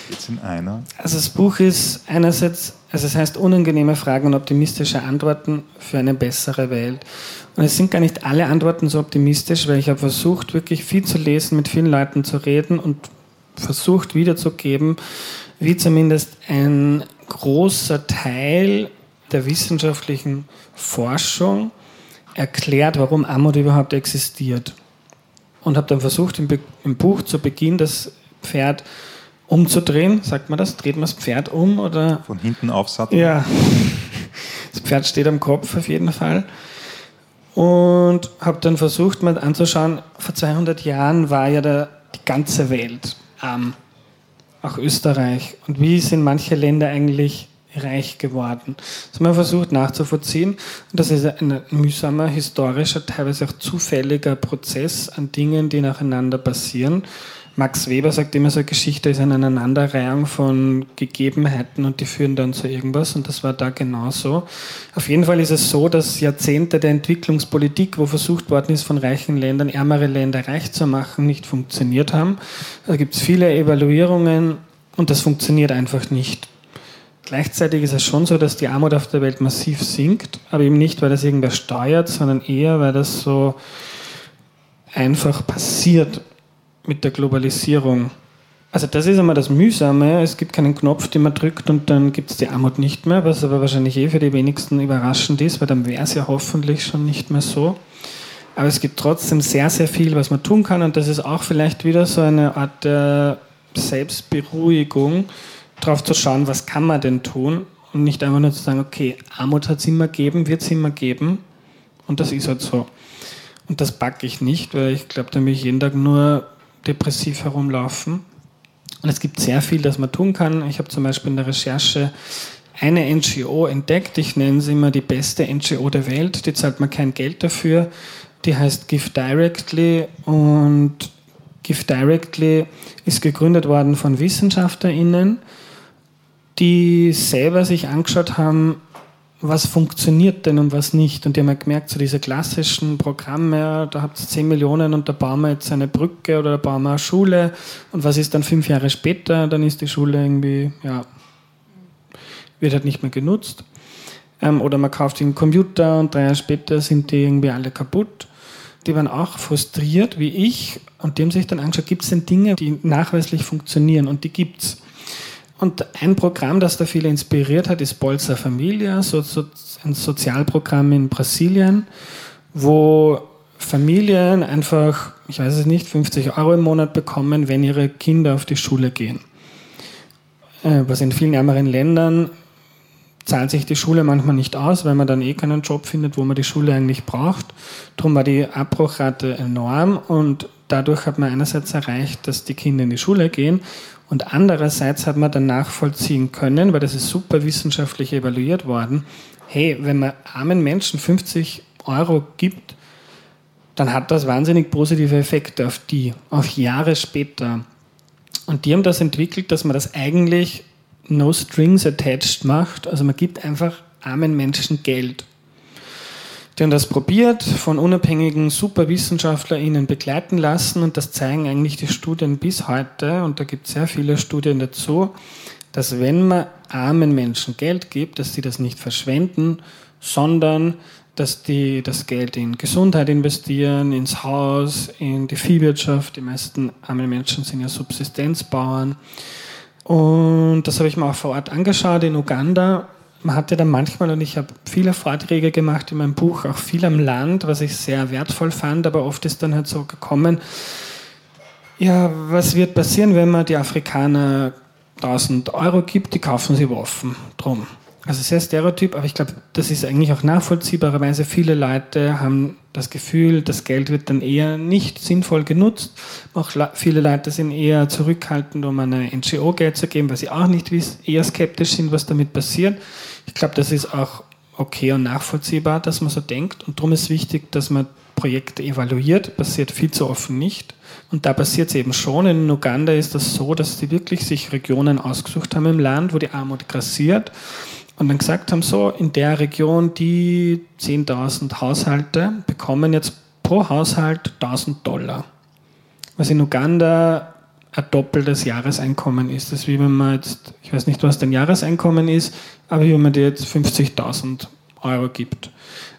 Jetzt in einer. Also das Buch ist einerseits, also es heißt unangenehme Fragen und optimistische Antworten für eine bessere Welt. Und es sind gar nicht alle Antworten so optimistisch, weil ich habe versucht, wirklich viel zu lesen, mit vielen Leuten zu reden und versucht wiederzugeben, wie zumindest ein großer Teil der wissenschaftlichen Forschung erklärt, warum Armut überhaupt existiert. Und habe dann versucht, im, im, Buch zu Beginn das Pferd umzudrehen. Sagt man das? Dreht man das Pferd um? Oder? Von hinten aufsatteln? Ja. Das Pferd steht am Kopf auf jeden Fall Und habe dann versucht, mal anzuschauen, vor 200 Jahren war ja der, die ganze Welt arm, auch Österreich. Und wie sind manche Länder eigentlich reich geworden. Das haben wir versucht nachzuvollziehen. Und das ist ein mühsamer, historischer, teilweise auch zufälliger Prozess an Dingen, die nacheinander passieren. Max Weber sagt immer, so Geschichte ist eine Aneinanderreihung von Gegebenheiten und die führen dann zu irgendwas und das war da genauso. Auf jeden Fall ist es so, dass Jahrzehnte der Entwicklungspolitik, wo versucht worden ist, von reichen Ländern ärmere Länder reich zu machen, nicht funktioniert haben. Da gibt es viele Evaluierungen und das funktioniert einfach nicht. Gleichzeitig ist es schon so, dass die Armut auf der Welt massiv sinkt, aber eben nicht, weil das irgendwer steuert, sondern eher, weil das so einfach passiert mit der Globalisierung. Also das ist einmal das Mühsame. Es gibt keinen Knopf, den man drückt und dann gibt es die Armut nicht mehr, was aber wahrscheinlich eh für die wenigsten überraschend ist, weil dann wäre es ja hoffentlich schon nicht mehr so. Aber es gibt trotzdem sehr, sehr viel, was man tun kann und das ist auch vielleicht wieder so eine Art der Selbstberuhigung, darauf zu schauen, was kann man denn tun und nicht einfach nur zu sagen, okay, Armut hat es immer gegeben, wird es immer geben und das ist halt so. Und das packe ich nicht, weil ich glaube, da will ich jeden Tag nur depressiv herumlaufen. Und es gibt sehr viel, das man tun kann. Ich habe zum Beispiel in der Recherche eine NGO entdeckt. Ich nenne sie immer die beste NGO der Welt. Die zahlt man kein Geld dafür. Die heißt Give Directly und Give Directly ist gegründet worden von WissenschaftlerInnen, die selber sich angeschaut haben, was funktioniert denn und was nicht. Und die haben halt gemerkt, so diese klassischen Programme, da habt ihr 10 Millionen und da bauen wir jetzt eine Brücke oder da bauen wir eine Schule. Und was ist dann fünf Jahre später? Dann ist die Schule irgendwie, ja, wird halt nicht mehr genutzt. Ähm, oder man kauft einen Computer und drei Jahre später sind die irgendwie alle kaputt. Die waren auch frustriert, wie ich, und die haben sich dann angeschaut, gibt es denn Dinge, die nachweislich funktionieren? Und die gibt es. Und ein Programm, das da viele inspiriert hat, ist Bolsa Familia, so, so ein Sozialprogramm in Brasilien, wo Familien einfach, ich weiß es nicht, 50 Euro im Monat bekommen, wenn ihre Kinder auf die Schule gehen. Äh, was in vielen ärmeren Ländern zahlt sich die Schule manchmal nicht aus, weil man dann eh keinen Job findet, wo man die Schule eigentlich braucht. Darum war die Abbruchrate enorm und dadurch hat man einerseits erreicht, dass die Kinder in die Schule gehen und andererseits hat man dann nachvollziehen können, weil das ist super wissenschaftlich evaluiert worden, hey, wenn man armen Menschen 50 Euro gibt, dann hat das wahnsinnig positive Effekte auf die, auf Jahre später. Und die haben das entwickelt, dass man das eigentlich no strings attached macht. Also man gibt einfach armen Menschen Geld. Die haben das probiert, von unabhängigen SuperwissenschaftlerInnen begleiten lassen und das zeigen eigentlich die Studien bis heute und da gibt es sehr viele Studien dazu, dass wenn man armen Menschen Geld gibt, dass sie das nicht verschwenden, sondern dass die das Geld in Gesundheit investieren, ins Haus, in die Viehwirtschaft. Die meisten armen Menschen sind ja Subsistenzbauern. Und das habe ich mir auch vor Ort angeschaut in Uganda man hatte dann manchmal, und ich habe viele Vorträge gemacht in meinem Buch, auch viel am Land, was ich sehr wertvoll fand, aber oft ist dann halt so gekommen, ja, was wird passieren, wenn man die Afrikaner 1000 Euro gibt, die kaufen sie Waffen drum. Also sehr stereotyp, aber ich glaube, das ist eigentlich auch nachvollziehbarerweise. Viele Leute haben das Gefühl, das Geld wird dann eher nicht sinnvoll genutzt. Auch viele Leute sind eher zurückhaltend, um eine NGO Geld zu geben, weil sie auch nicht eher skeptisch sind, was damit passiert. Ich glaube, das ist auch okay und nachvollziehbar, dass man so denkt. Und darum ist wichtig, dass man Projekte evaluiert. Passiert viel zu offen nicht. Und da passiert es eben schon. In Uganda ist das so, dass sie wirklich sich Regionen ausgesucht haben im Land, wo die Armut grassiert und dann gesagt haben, so in der Region, die 10.000 Haushalte bekommen jetzt pro Haushalt 1.000 Dollar. Was in Uganda ein doppeltes Jahreseinkommen ist. Das ist wie wenn man jetzt, ich weiß nicht, was dein Jahreseinkommen ist, aber wie wenn man dir jetzt 50.000 Euro gibt.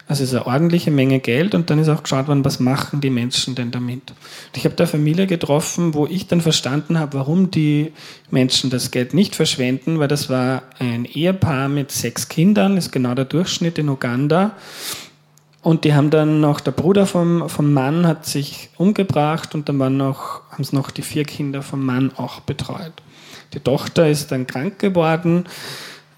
Also es ist eine ordentliche Menge Geld und dann ist auch geschaut worden, was machen die Menschen denn damit. Und ich habe da Familie getroffen, wo ich dann verstanden habe, warum die Menschen das Geld nicht verschwenden, weil das war ein Ehepaar mit sechs Kindern, ist genau der Durchschnitt in Uganda. Und die haben dann noch, der Bruder vom, vom Mann hat sich umgebracht und dann waren noch, haben es noch die vier Kinder vom Mann auch betreut. Die Tochter ist dann krank geworden.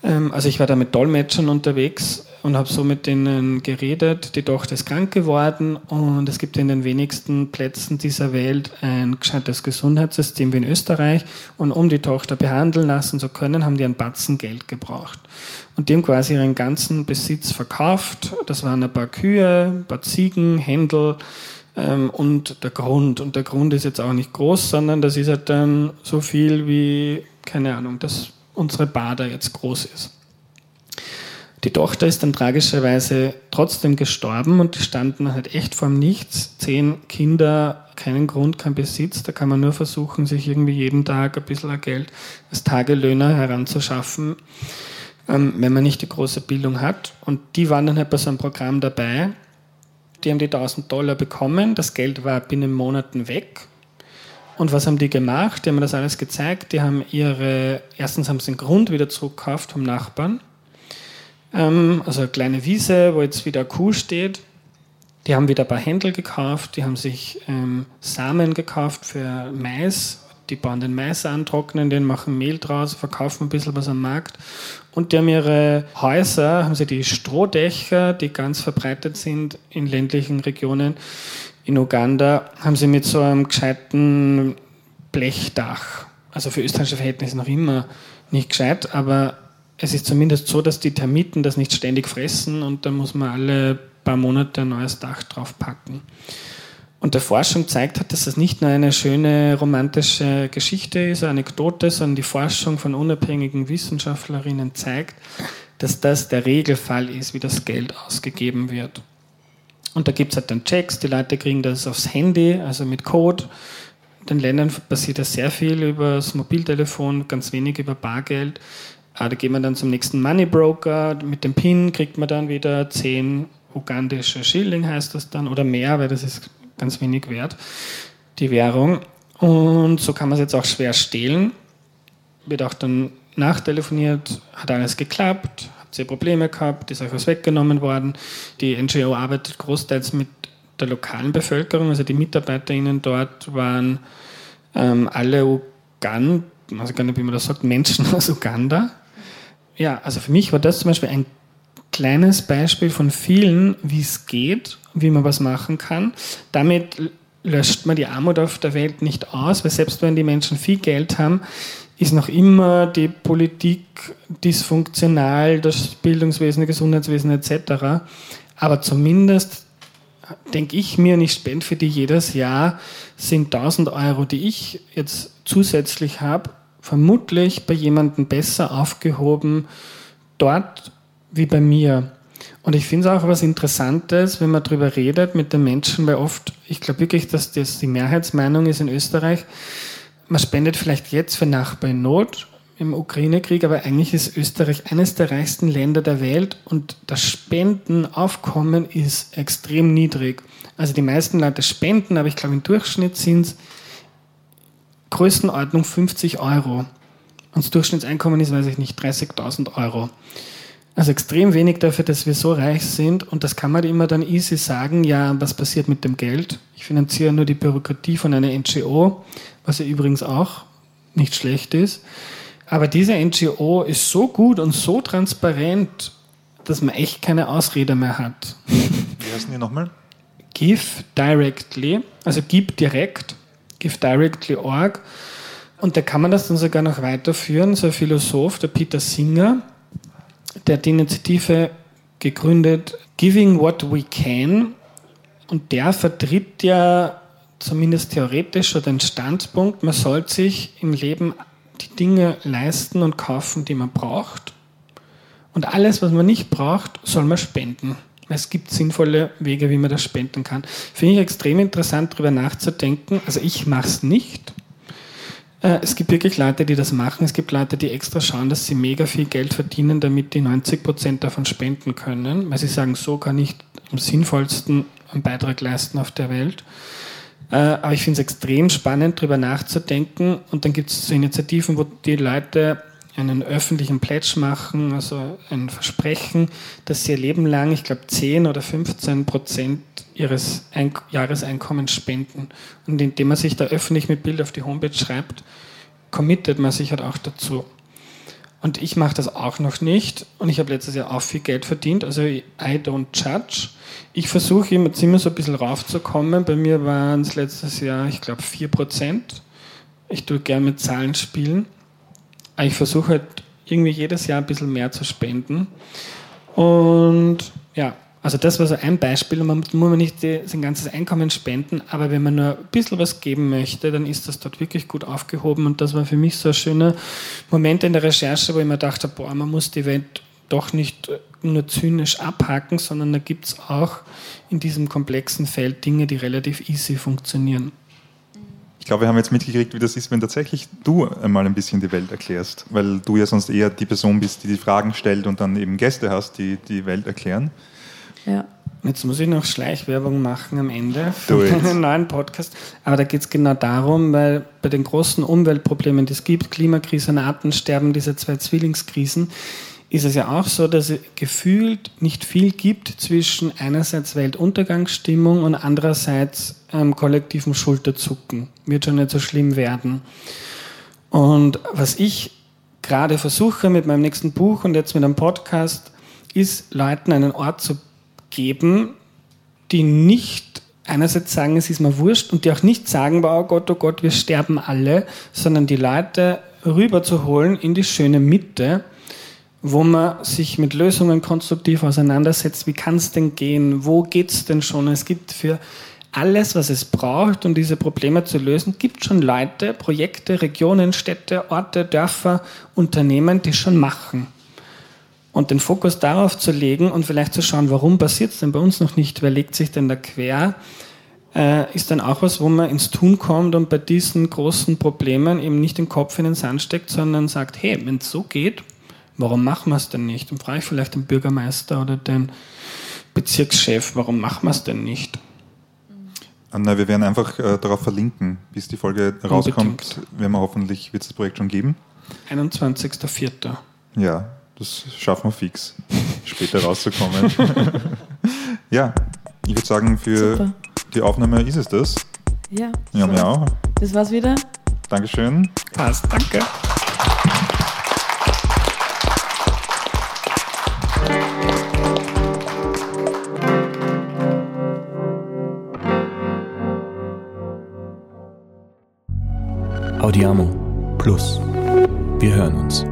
Ähm, also ich war da mit Dolmetschern unterwegs und habe so mit denen geredet. Die Tochter ist krank geworden und es gibt in den wenigsten Plätzen dieser Welt ein gescheites Gesundheitssystem wie in Österreich. Und um die Tochter behandeln lassen zu können, haben die einen Batzen Geld gebraucht. Und die haben quasi ihren ganzen Besitz verkauft. Das waren ein paar Kühe, ein paar Ziegen, Händel ähm, und der Grund. Und der Grund ist jetzt auch nicht groß, sondern das ist halt dann so viel wie, keine Ahnung, dass unsere Bader jetzt groß ist. Die Tochter ist dann tragischerweise trotzdem gestorben und die standen halt echt vorm Nichts. Zehn Kinder, keinen Grund, kein Besitz. Da kann man nur versuchen, sich irgendwie jeden Tag ein bisschen Geld als Tagelöhner heranzuschaffen, ähm, wenn man nicht die große Bildung hat. Und die waren dann halt bei so einem Programm dabei. Die haben die 1000 Dollar bekommen. Das Geld war binnen Monaten weg. Und was haben die gemacht? Die haben mir das alles gezeigt. Die haben ihre, erstens haben sie den Grund wieder zurückgekauft vom Nachbarn ähm, also eine kleine Wiese, wo jetzt wieder Kuh steht. Die haben wieder ein paar Händel gekauft, die haben sich ähm, Samen gekauft für Mais. Die bauen den Mais an, trocknen den, machen Mehl draus, verkaufen ein bisschen was am Markt. Und die haben ihre Häuser, haben sie die Strohdächer, die ganz verbreitet sind in ländlichen Regionen in Uganda, haben sie mit so einem gescheiten Blechdach, also für österreichische Verhältnisse noch immer nicht gescheit, aber es ist zumindest so, dass die Termiten das nicht ständig fressen und da muss man alle paar Monate ein neues Dach drauf packen. Und der Forschung zeigt hat, dass das nicht nur eine schöne romantische Geschichte ist, Anekdote, sondern die Forschung von unabhängigen Wissenschaftlerinnen zeigt, dass das der Regelfall ist, wie das Geld ausgegeben wird. Und da gibt es halt dann Checks, die Leute kriegen das aufs Handy, also mit Code. In den Ländern passiert das sehr viel über das Mobiltelefon, ganz wenig über Bargeld. Ah, da geht man dann zum nächsten Money Broker. Mit dem PIN kriegt man dann wieder 10 ugandische Schilling, heißt das dann, oder mehr, weil das ist ganz wenig wert, die Währung. Und so kann man es jetzt auch schwer stehlen. Wird auch dann nachtelefoniert, hat alles geklappt, habt ihr Probleme gehabt, ist euch was weggenommen worden. Die NGO arbeitet großteils mit der lokalen Bevölkerung, also die MitarbeiterInnen dort waren ähm, alle Uganda, also gar nicht, wie man das sagt, Menschen [laughs] aus Uganda, ja, also für mich war das zum Beispiel ein kleines Beispiel von vielen, wie es geht, wie man was machen kann. Damit löscht man die Armut auf der Welt nicht aus, weil selbst wenn die Menschen viel Geld haben, ist noch immer die Politik dysfunktional, das Bildungswesen, das Gesundheitswesen etc. Aber zumindest denke ich mir, und ich spende für die jedes Jahr, sind 1000 Euro, die ich jetzt zusätzlich habe, vermutlich bei jemandem besser aufgehoben dort wie bei mir. Und ich finde es auch was Interessantes, wenn man darüber redet mit den Menschen, weil oft, ich glaube wirklich, dass das die Mehrheitsmeinung ist in Österreich, man spendet vielleicht jetzt für Nachbarn in Not im Ukraine-Krieg, aber eigentlich ist Österreich eines der reichsten Länder der Welt und das Spendenaufkommen ist extrem niedrig. Also die meisten Leute spenden, aber ich glaube im Durchschnitt sind es Größenordnung 50 Euro. Und das Durchschnittseinkommen ist, weiß ich nicht, 30.000 Euro. Also extrem wenig dafür, dass wir so reich sind. Und das kann man immer dann easy sagen, ja, was passiert mit dem Geld? Ich finanziere nur die Bürokratie von einer NGO, was ja übrigens auch nicht schlecht ist. Aber diese NGO ist so gut und so transparent, dass man echt keine Ausrede mehr hat. Wie heißen die nochmal? Give directly, also gib direkt givedirectly.org. Und da kann man das dann sogar noch weiterführen. So ein Philosoph, der Peter Singer, der hat die Initiative gegründet, Giving What We Can. Und der vertritt ja zumindest theoretisch schon den Standpunkt, man sollte sich im Leben die Dinge leisten und kaufen, die man braucht. Und alles, was man nicht braucht, soll man spenden. Es gibt sinnvolle Wege, wie man das spenden kann. Finde ich extrem interessant, darüber nachzudenken. Also ich mache es nicht. Äh, es gibt wirklich Leute, die das machen. Es gibt Leute, die extra schauen, dass sie mega viel Geld verdienen, damit die 90 Prozent davon spenden können, weil sie sagen, so kann ich am sinnvollsten einen Beitrag leisten auf der Welt. Äh, aber ich finde es extrem spannend, darüber nachzudenken. Und dann gibt es so Initiativen, wo die Leute einen öffentlichen Pledge machen, also ein Versprechen, dass sie ihr Leben lang, ich glaube, 10 oder 15 Prozent ihres Ein Jahreseinkommens spenden. Und indem man sich da öffentlich mit Bild auf die Homepage schreibt, committet man sich halt auch dazu. Und ich mache das auch noch nicht. Und ich habe letztes Jahr auch viel Geld verdient. Also I don't judge. Ich versuche immer, immer so ein bisschen raufzukommen. Bei mir waren es letztes Jahr, ich glaube, 4%. Ich tue gerne mit Zahlen spielen. Aber ich versuche halt irgendwie jedes Jahr ein bisschen mehr zu spenden. Und ja, also das war so ein Beispiel. Man muss man nicht sein ganzes Einkommen spenden, aber wenn man nur ein bisschen was geben möchte, dann ist das dort wirklich gut aufgehoben. Und das war für mich so ein schöner Moment in der Recherche, wo ich mir dachte, boah, man muss die Welt doch nicht nur zynisch abhaken, sondern da gibt es auch in diesem komplexen Feld Dinge, die relativ easy funktionieren. Ich glaube, wir haben jetzt mitgekriegt, wie das ist, wenn tatsächlich du einmal ein bisschen die Welt erklärst, weil du ja sonst eher die Person bist, die die Fragen stellt und dann eben Gäste hast, die die Welt erklären. Ja. Jetzt muss ich noch Schleichwerbung machen am Ende für einen neuen Podcast. Aber da geht es genau darum, weil bei den großen Umweltproblemen, die es gibt, Klimakrise und Artensterben, diese zwei Zwillingskrisen, ist es ja auch so, dass es gefühlt nicht viel gibt zwischen einerseits Weltuntergangsstimmung und andererseits ähm, kollektivem Schulterzucken. Wird schon nicht so schlimm werden. Und was ich gerade versuche mit meinem nächsten Buch und jetzt mit einem Podcast, ist Leuten einen Ort zu geben, die nicht einerseits sagen, es ist mir wurscht und die auch nicht sagen, oh Gott, oh Gott, wir sterben alle, sondern die Leute rüberzuholen in die schöne Mitte, wo man sich mit Lösungen konstruktiv auseinandersetzt. Wie kann es denn gehen? Wo geht es denn schon? Es gibt für alles, was es braucht, um diese Probleme zu lösen, gibt schon Leute, Projekte, Regionen, Städte, Orte, Dörfer, Unternehmen, die schon machen. Und den Fokus darauf zu legen und vielleicht zu schauen, warum passiert es denn bei uns noch nicht, wer legt sich denn da quer, äh, ist dann auch was, wo man ins Tun kommt und bei diesen großen Problemen eben nicht den Kopf in den Sand steckt, sondern sagt, hey, wenn es so geht, warum machen wir es denn nicht? Und frage ich vielleicht den Bürgermeister oder den Bezirkschef, warum machen wir es denn nicht? Anna, wir werden einfach äh, darauf verlinken, bis die Folge rauskommt, werden wir hoffentlich, wird es das Projekt schon geben. 21.04. Ja, das schaffen wir fix, [laughs] später rauszukommen. [laughs] ja, ich würde sagen, für Super. die Aufnahme ist es das. Ja. Ja, mir auch. Das war's wieder. Dankeschön. Passt, danke. Audiamo Plus. Wir hören uns.